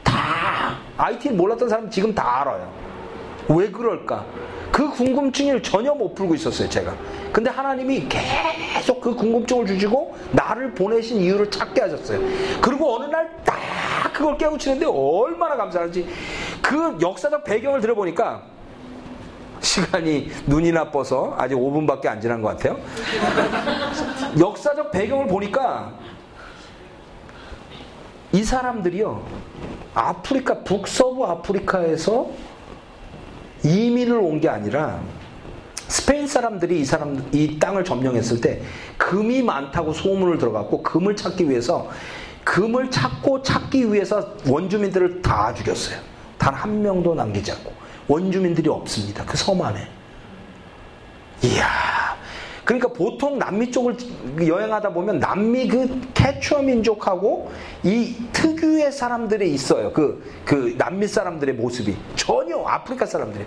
다 IT 몰랐던 사람 지금 다 알아요. 왜 그럴까? 그 궁금증을 전혀 못 풀고 있었어요, 제가. 근데 하나님이 계속 그 궁금증을 주시고 나를 보내신 이유를 찾게 하셨어요. 그리고 어느 날 딱 그걸 깨우치는데 얼마나 감사한지 그 역사적 배경을 들어보니까 시간이 눈이 나빠서 아직 5분밖에 안 지난 것 같아요. 역사적 배경을 보니까 이 사람들이요, 아프리카, 북서부 아프리카에서 이민을 온 게 아니라 스페인 사람들이 이 사람, 이 땅을 점령했을 때 금이 많다고 소문을 들어갔고 금을 찾기 위해서 금을 찾고 찾기 위해서 원주민들을 다 죽였어요. 단 한 명도 남기지 않고. 원주민들이 없습니다. 그 섬 안에. 이야. 그러니까 보통 남미 쪽을 여행하다 보면 남미 그 캐추어 민족하고 이 특유의 사람들이 있어요. 그, 그 남미 사람들의 모습이. 전혀 아프리카 사람들이.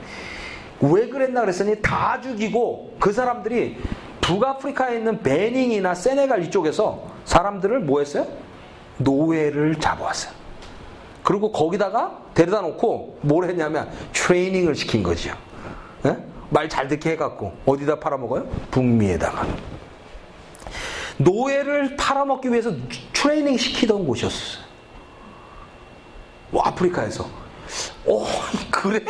왜 그랬나 그랬더니 다 죽이고 그 사람들이 북아프리카에 있는 베닝이나 세네갈 이쪽에서 사람들을 뭐 했어요? 노예를 잡아왔어요. 그리고 거기다가 데려다 놓고 뭘 했냐면 트레이닝을 시킨 거죠. 예? 말잘 듣게 해갖고 어디다 팔아먹어요? 북미에다가. 노예를 팔아먹기 위해서 트레이닝 시키던 곳이었어요. 뭐 아프리카에서. 어, 그래?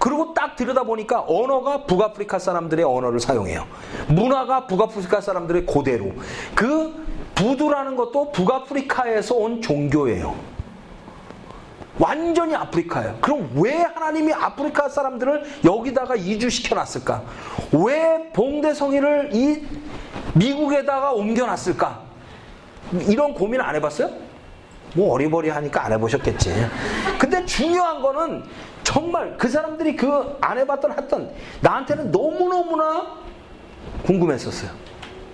그리고 딱 들여다보니까 언어가 북아프리카 사람들의 언어를 사용해요. 문화가 북아프리카 사람들의 고대로. 그 부두라는 것도 북아프리카에서 온 종교예요. 완전히 아프리카예요. 그럼 왜 하나님이 아프리카 사람들을 여기다가 이주시켜 놨을까? 왜 봉대성이를 이 미국에다가 옮겨 놨을까? 이런 고민 안 해봤어요? 뭐 어리버리하니까 안 해보셨겠지. 근데 중요한 거는 정말 그 사람들이 그 안 해봤던 했던 나한테는 너무너무나 궁금했었어요.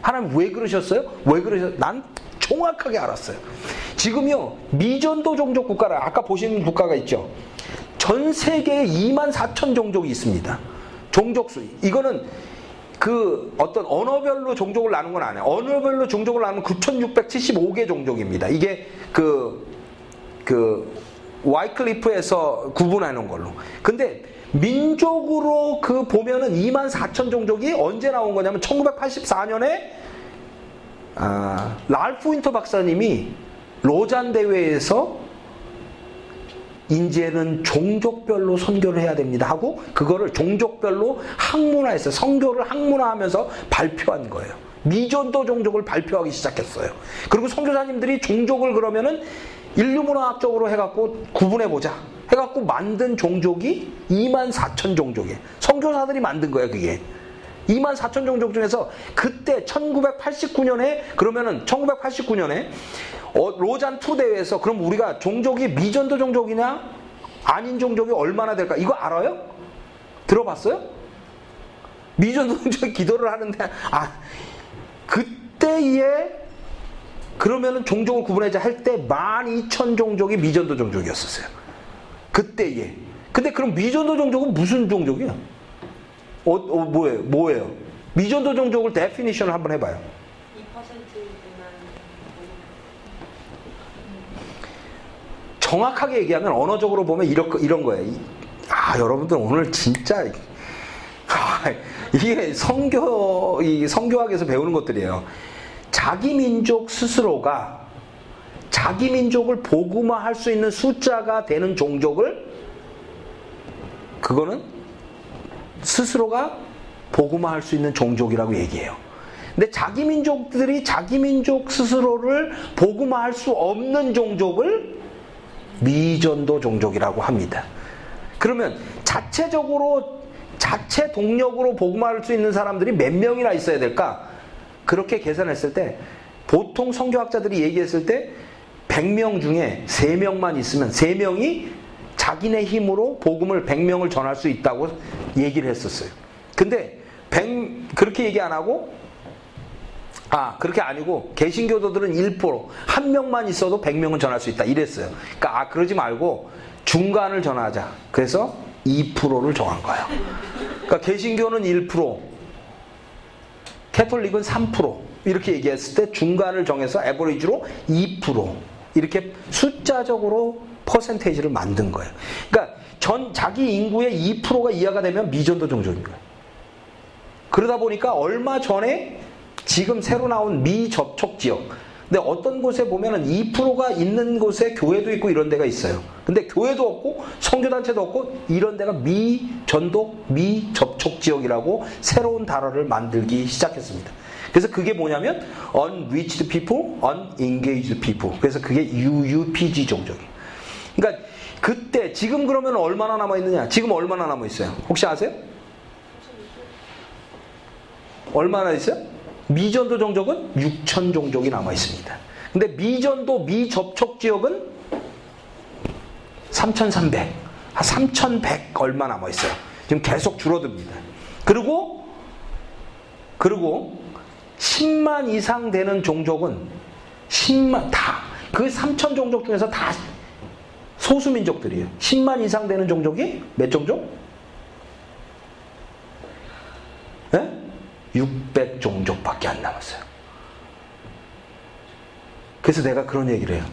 하나님 왜 그러셨어요? 왜 그러셨어요? 난 정확하게 알았어요. 지금요, 미전도 종족 국가라, 아까 보신 국가가 있죠. 전 세계에 2만 4천 종족이 있습니다. 종족수. 이거는 그 어떤 언어별로 종족을 나눈 건 아니에요. 언어별로 종족을 나누면 9,675개 종족입니다. 이게 그, 그, 와이클리프에서 나온 걸로. 근데 민족으로 그 보면은 2만 4천 종족이 언제 나온 거냐면 1984년에 아, 랄프 윈터 박사님이 로잔 대회에서 이제는 종족별로 선교를 해야 됩니다 하고 그거를 종족별로 학문화해서 선교를 학문화하면서 발표한 거예요. 미전도 종족을 발표하기 시작했어요. 그리고 선교사님들이 종족을 그러면은 인류문화학적으로 해갖고 구분해 보자. 해갖고 만든 종족이 2만 4천 종족이에요. 선교사들이 만든 거예요, 그게. 2만 4천 종족 중에서 그때 1989년에 그러면은 1989년에 어, 로잔 two 대회에서 그럼 우리가 종족이 미전도 종족이냐 아닌 종족이 얼마나 될까 이거 알아요? 들어봤어요? 미전도 종족이 기도를 하는데 아 그때에 그러면은 종족을 구분하자 할 때 12,000 종족이 미전도 종족이었었어요. 그때에. 근데 그럼 미전도 종족은 무슨 종족이야? 어, 어 뭐예요? 뭐예요? 미전도 종족을 데피니션을 한번 해봐요. 2% 미만 정확하게 얘기하면 언어적으로 보면 이런, 이런 거예요. 이- 아, 여러분들 오늘 진짜 아, 이게 성교 이 성교학에서 배우는 것들이에요. 자기 민족 스스로가 자기 민족을 복음화할 수 있는 숫자가 되는 종족을 그거는 스스로가 복음화할 수 있는 종족이라고 얘기해요. 근데 자기 민족들이 자기 민족 스스로를 복음화할 수 없는 종족을 미전도 종족이라고 합니다. 그러면 자체적으로 자체 동력으로 복음화할 수 있는 사람들이 몇 명이나 있어야 될까? 그렇게 계산했을 때 보통 성교학자들이 얘기했을 때 100명 중에 3명만 있으면 3명이 자기네 힘으로 복음을 100명을 전할 수 있다고 얘기를 했었어요. 근데 100 그렇게 얘기 안 하고 아, 그렇게 아니고 개신교도들은 1%한 명만 있어도 100명은 전할 수 있다 이랬어요. 그러니까 아, 그러지 말고 중간을 전하자. 그래서 2%를 정한 거예요. 그러니까 개신교는 1%, 캐톨릭은 3% 이렇게 얘기했을 때 중간을 정해서 에버리지로 2% 이렇게 숫자적으로 퍼센테이지를 만든 거예요. 그러니까 전 자기 인구의 2%가 이하가 되면 미전도 종족인 거예요. 그러다 보니까 얼마 전에 지금 새로 나온 미접촉 지역. 근데 어떤 곳에 보면은 2%가 있는 곳에 교회도 있고 이런 데가 있어요. 근데 교회도 없고 성교단체도 없고 이런 데가 미전독 미접촉 지역이라고 새로운 단어를 만들기 시작했습니다. 그래서 그게 뭐냐면 unreached people, unengaged people. 그래서 그게 UUPG 종족이에요. 그러니까 그때 지금 그러면 얼마나 남아 있느냐? 지금 얼마나 남아 있어요? 혹시 아세요? 얼마나 있어요? 미전도 종족은 6천 종족이 남아 있습니다. 근데 미전도 미접촉 지역은 3,300, 한 3,100 얼마 남아 있어요. 지금 계속 줄어듭니다. 그리고 그리고 10만 이상 되는 종족은 10만 다 그 3천 종족 중에서 다 소수 민족들이에요. 10만 이상 되는 종족이 몇 종족? 예? 600 종족밖에 안 남았어요. 그래서 내가 그런 얘기를 해요.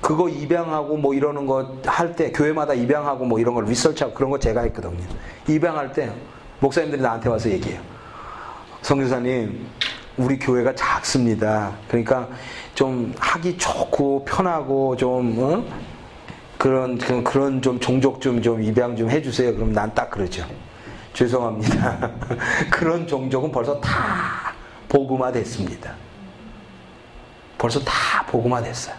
그거 입양하고 뭐 이러는 거 할 때 교회마다 입양하고 뭐 이런 걸 리서치하고 그런 거 제가 했거든요. 입양할 때 목사님들이 나한테 와서 얘기해요. 성교사님, 우리 교회가 작습니다. 그러니까 좀 하기 좋고 편하고 좀 어? 그런 그런, 좀 종족 좀좀 입양 좀 해주세요. 그럼 난 딱 그러죠. 죄송합니다. 그런 종족은 벌써 다 복음화 됐습니다. 벌써 다 복음화 됐어요.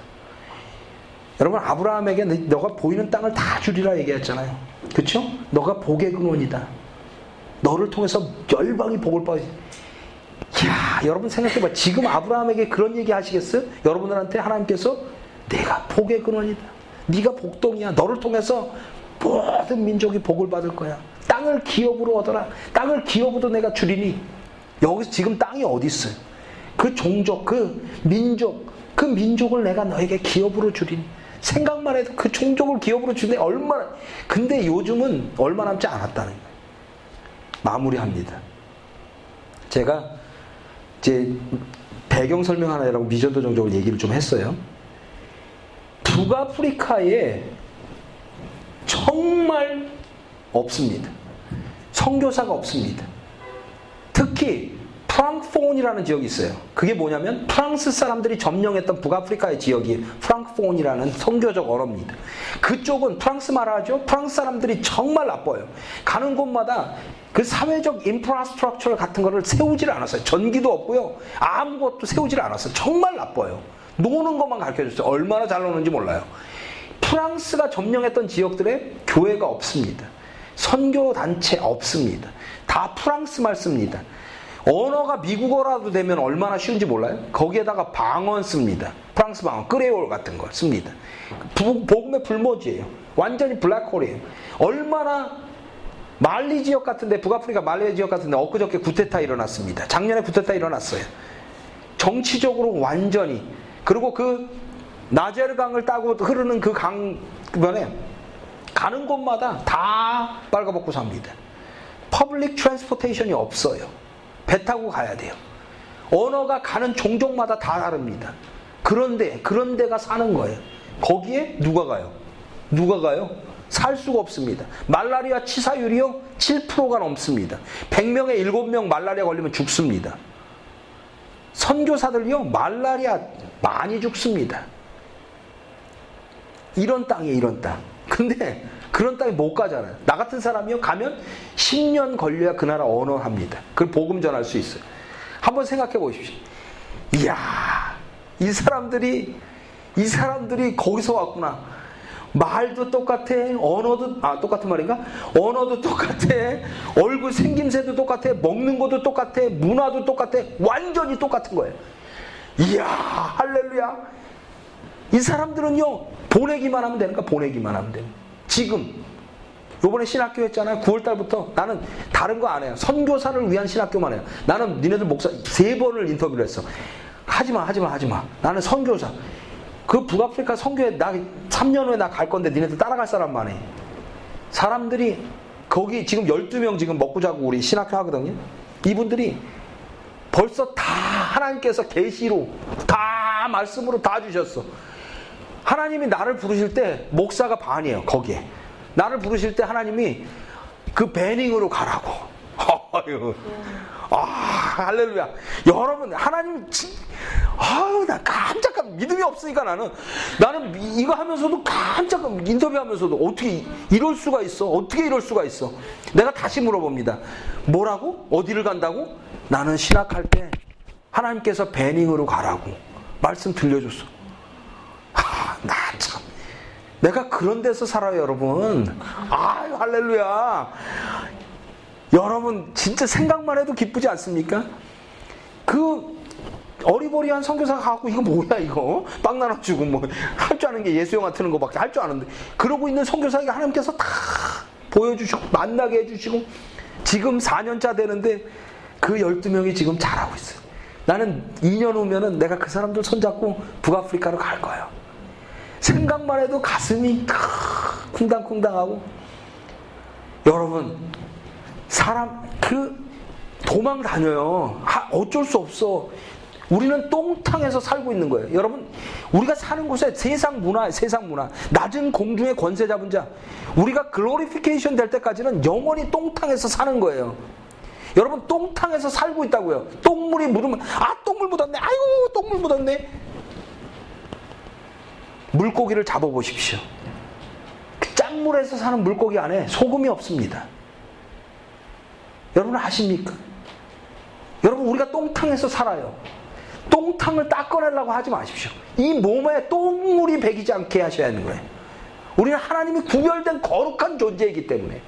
여러분 아브라함에게 너가 보이는 땅을 다 주리라 얘기했잖아요. 그렇죠? 너가 복의 근원이다. 너를 통해서 열방이 복을 받지. 야, 여러분 생각해봐. 지금 아브라함에게 그런 얘기 하시겠어요? 여러분들한테 하나님께서 내가 복의 근원이다. 네가 복동이야. 너를 통해서 모든 민족이 복을 받을 거야. 땅을 기업으로 얻어라. 땅을 기업으로 내가 주리니. 여기서 지금 땅이 어디 있어요? 그 종족, 그 민족, 그 민족을 내가 너에게 기업으로 주리니. 생각만 해도 그 종족을 기업으로 주니 얼마나. 근데 요즘은 얼마 남지 않았다는 거예요. 마무리합니다. 제가 이제 배경 설명하느라고 미전도 종족을 얘기를 좀 했어요. 북아프리카에 정말 없습니다. 선교사가 없습니다. 특히 프랑크폰이라는 지역이 있어요. 그게 뭐냐면 프랑스 사람들이 점령했던 북아프리카의 지역이 프랑크폰이라는 선교적 언어입니다. 그쪽은 프랑스 말하죠. 프랑스 사람들이 정말 나빠요. 가는 곳마다 그 사회적 인프라스트럭처 같은 거를 세우질 않았어요. 전기도 없고요. 아무것도 세우질 않았어요. 정말 나빠요. 노는 것만 가르쳐 줬어요. 얼마나 잘 노는지 몰라요. 프랑스가 점령했던 지역들에 교회가 없습니다. 선교 단체 없습니다. 다 프랑스 말 씁니다. 언어가 미국어라도 되면 얼마나 쉬운지 몰라요? 거기에다가 방언 씁니다. 프랑스 방언, 끄레올 같은 거 씁니다. 복음의 불모지예요. 완전히 블랙홀이에요. 얼마나 말리 지역 같은데 북아프리카 말리 지역 같은데 엊그저께 구테타 일어났습니다. 작년에 구테타 일어났어요. 정치적으로 완전히 그리고 그 나제르 강을 따라 흐르는 그 강변에 가는 곳마다 다 빨가벗고 삽니다. public transportation이 없어요. 배 타고 가야 돼요. 언어가 가는 종족마다 다 다릅니다. 그런데 그런 데가 사는 거예요. 거기에 누가 가요? 누가 가요? 살 수가 없습니다. 말라리아 치사율이요? 7%가 넘습니다. 100명에 7명 말라리아 걸리면 죽습니다. 선교사들요? 말라리아 많이 죽습니다. 이런 땅이에요, 이런 땅. 근데 그런 땅에 못 가잖아요. 나 같은 사람이요? 가면 10년 걸려야 그 나라 언어합니다. 그걸 복음 전할 수 있어요. 한번 생각해 보십시오. 이야, 이 사람들이, 이 사람들이 거기서 왔구나. 말도 똑같아. 언어도, 아, 똑같은 말인가? 언어도 똑같아. 얼굴 생김새도 똑같아. 먹는 것도 똑같아. 문화도 똑같아. 완전히 똑같은 거예요. 이야, 할렐루야. 이 사람들은요, 보내기만 하면 되는 거 보내기만 하면 돼요. 지금. 요번에 신학교 했잖아요. 9월달부터. 나는 다른 거 안 해요. 선교사를 위한 신학교만 해요. 나는 니네들 목사 세 번을 인터뷰를 했어. 하지마, 하지마, 하지마. 나는 선교사. 그 북아프리카 선교에 나 3년 후에 나 갈 건데 니네들 따라갈 사람만 해. 사람들이 거기 지금 12명 지금 먹고 자고 우리 신학교 하거든요. 이분들이 벌써 다 하나님께서 계시로 다 말씀으로 다 주셨어. 하나님이 나를 부르실 때 목사가 반이에요. 거기에. 나를 부르실 때 하나님이 그 배닝으로 가라고. 아유. 아, 할렐루야. 여러분, 하나님, 진, 아유, 나 깜짝 믿음이 없으니까 나는, 나는 이거 하면서도 깜짝 인터뷰 하면서도 어떻게 이럴 수가 있어? 어떻게 이럴 수가 있어? 내가 다시 물어봅니다. 뭐라고? 어디를 간다고? 나는 신학할 때 하나님께서 배닝으로 가라고 말씀 들려줬어. 아, 나 참. 내가 그런 데서 살아요, 여러분. 아유, 할렐루야. 여러분 진짜 생각만 해도 기쁘지 않습니까? 그 어리버리한 선교사가 가고 이거 뭐야 이거 빵 나눠주고 뭐 할 줄 아는 게 예수 영화 트는 거밖에 할 줄 아는데 그러고 있는 선교사에게 하나님께서 다 보여주시고 만나게 해주시고 지금 4년차 되는데 그 12명이 지금 잘하고 있어요. 나는 2년 후면은 내가 그 사람들 손잡고 북아프리카로 갈 거예요. 생각만 해도 가슴이 쿵당쿵당하고 여러분 사람 그 도망 다녀요. 하, 어쩔 수 없어. 우리는 똥탕에서 살고 있는 거예요. 여러분, 우리가 사는 곳에 세상 문화, 세상 문화, 낮은 공중의 권세 잡은 자, 우리가 글로리피케이션 될 때까지는 영원히 똥탕에서 사는 거예요. 여러분, 똥탕에서 살고 있다고요. 똥물이 묻으면, 아, 똥물 묻었네. 아이고, 똥물 묻었네. 물고기를 잡아보십시오. 땀물에서 사는 물고기 안에 소금이 없습니다. 여러분 아십니까? 여러분 우리가 똥탕에서 살아요. 똥탕을 닦아내려고 하지 마십시오. 이 몸에 똥물이 배기지 않게 하셔야 하는 거예요. 우리는 하나님이 구별된 거룩한 존재이기 때문에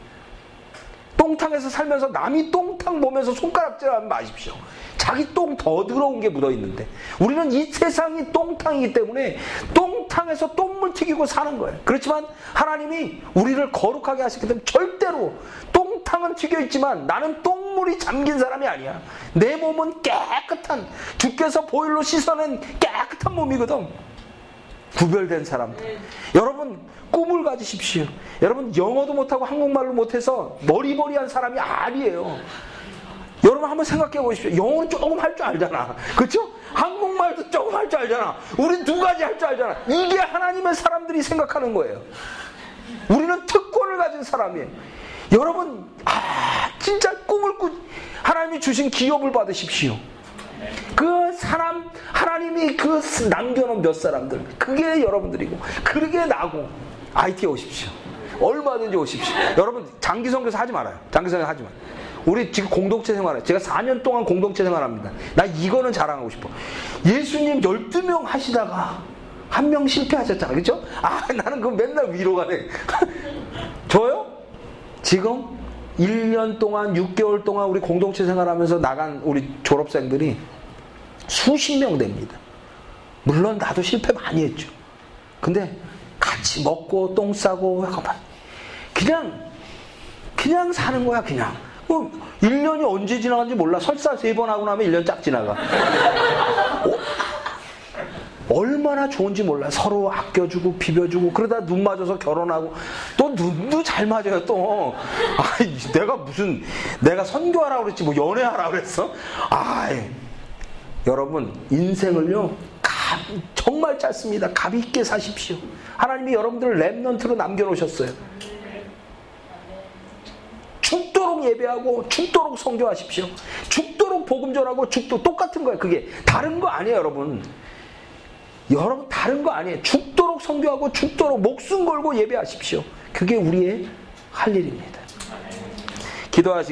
똥탕에서 살면서 남이 똥탕 보면서 손가락질하지 마십시오. 자기 똥 더 더러운 게 묻어 있는데 우리는 이 세상이 똥탕이기 때문에 똥탕에서 똥물 튀기고 사는 거예요. 그렇지만 하나님이 우리를 거룩하게 하시기 때문에 절대로 똥탕은 튀겨 있지만 나는 똥물이 잠긴 사람이 아니야. 내 몸은 깨끗한 주께서 보일로 씻어낸 깨끗한 몸이거든. 구별된 사람. 여러분 꿈을 가지십시오. 여러분 영어도 못하고 한국말로 못해서 머리머리한 사람이 아니에요. 여러분 한번 생각해 보십시오. 영어는 조금 할 줄 알잖아. 그렇죠? 한국말도 조금 할 줄 알잖아. 우린 두 가지 할 줄 알잖아. 이게 하나님의 사람들이 생각하는 거예요. 우리는 특권을 가진 사람이에요. 여러분 아 진짜 꿈을 꾸 하나님이 주신 기업을 받으십시오. 그 사람 하나님이 그 남겨놓은 몇 사람들 그게 여러분들이고 그게 나고 IT에 오십시오. 얼마든지 오십시오. 여러분 장기 선교사 하지 말아요. 장기 선교 하지 마. 우리 지금 공동체 생활해. 제가 4년 동안 공동체 생활합니다. 나 이거는 자랑하고 싶어. 예수님 12명 하시다가 한 명 실패하셨잖아. 그죠? 아, 나는 그거 맨날 위로가 돼. 저요? 지금 1년 동안, 6개월 동안 우리 공동체 생활하면서 나간 우리 졸업생들이 수십 명 됩니다. 물론 나도 실패 많이 했죠. 근데 같이 먹고 똥 싸고 그냥 그냥 사는 거야 그냥. 뭐 1년이 언제 지나간지 몰라. 설사 세 번 하고 나면 1년 쫙 지나가. 어? 얼마나 좋은지 몰라. 서로 아껴주고 비벼주고 그러다 눈 맞아서 결혼하고 또 눈도 잘 맞아요 또. 아이 내가 무슨 내가 선교하라 그랬지 뭐 연애하라 그랬어? 아이 여러분 인생을요 감, 정말 짧습니다. 감 있게 사십시오. 하나님이 여러분들을 랩넌트로 남겨놓으셨어요. 죽도록 예배하고 죽도록 성교하십시오. 죽도록 복음 전하고 죽도 똑같은 거예요. 그게 다른 거 아니에요, 여러분. 여러분 다른 거 아니에요. 죽도록 성교하고 죽도록 목숨 걸고 예배하십시오. 그게 우리의 할 일입니다. 기도하시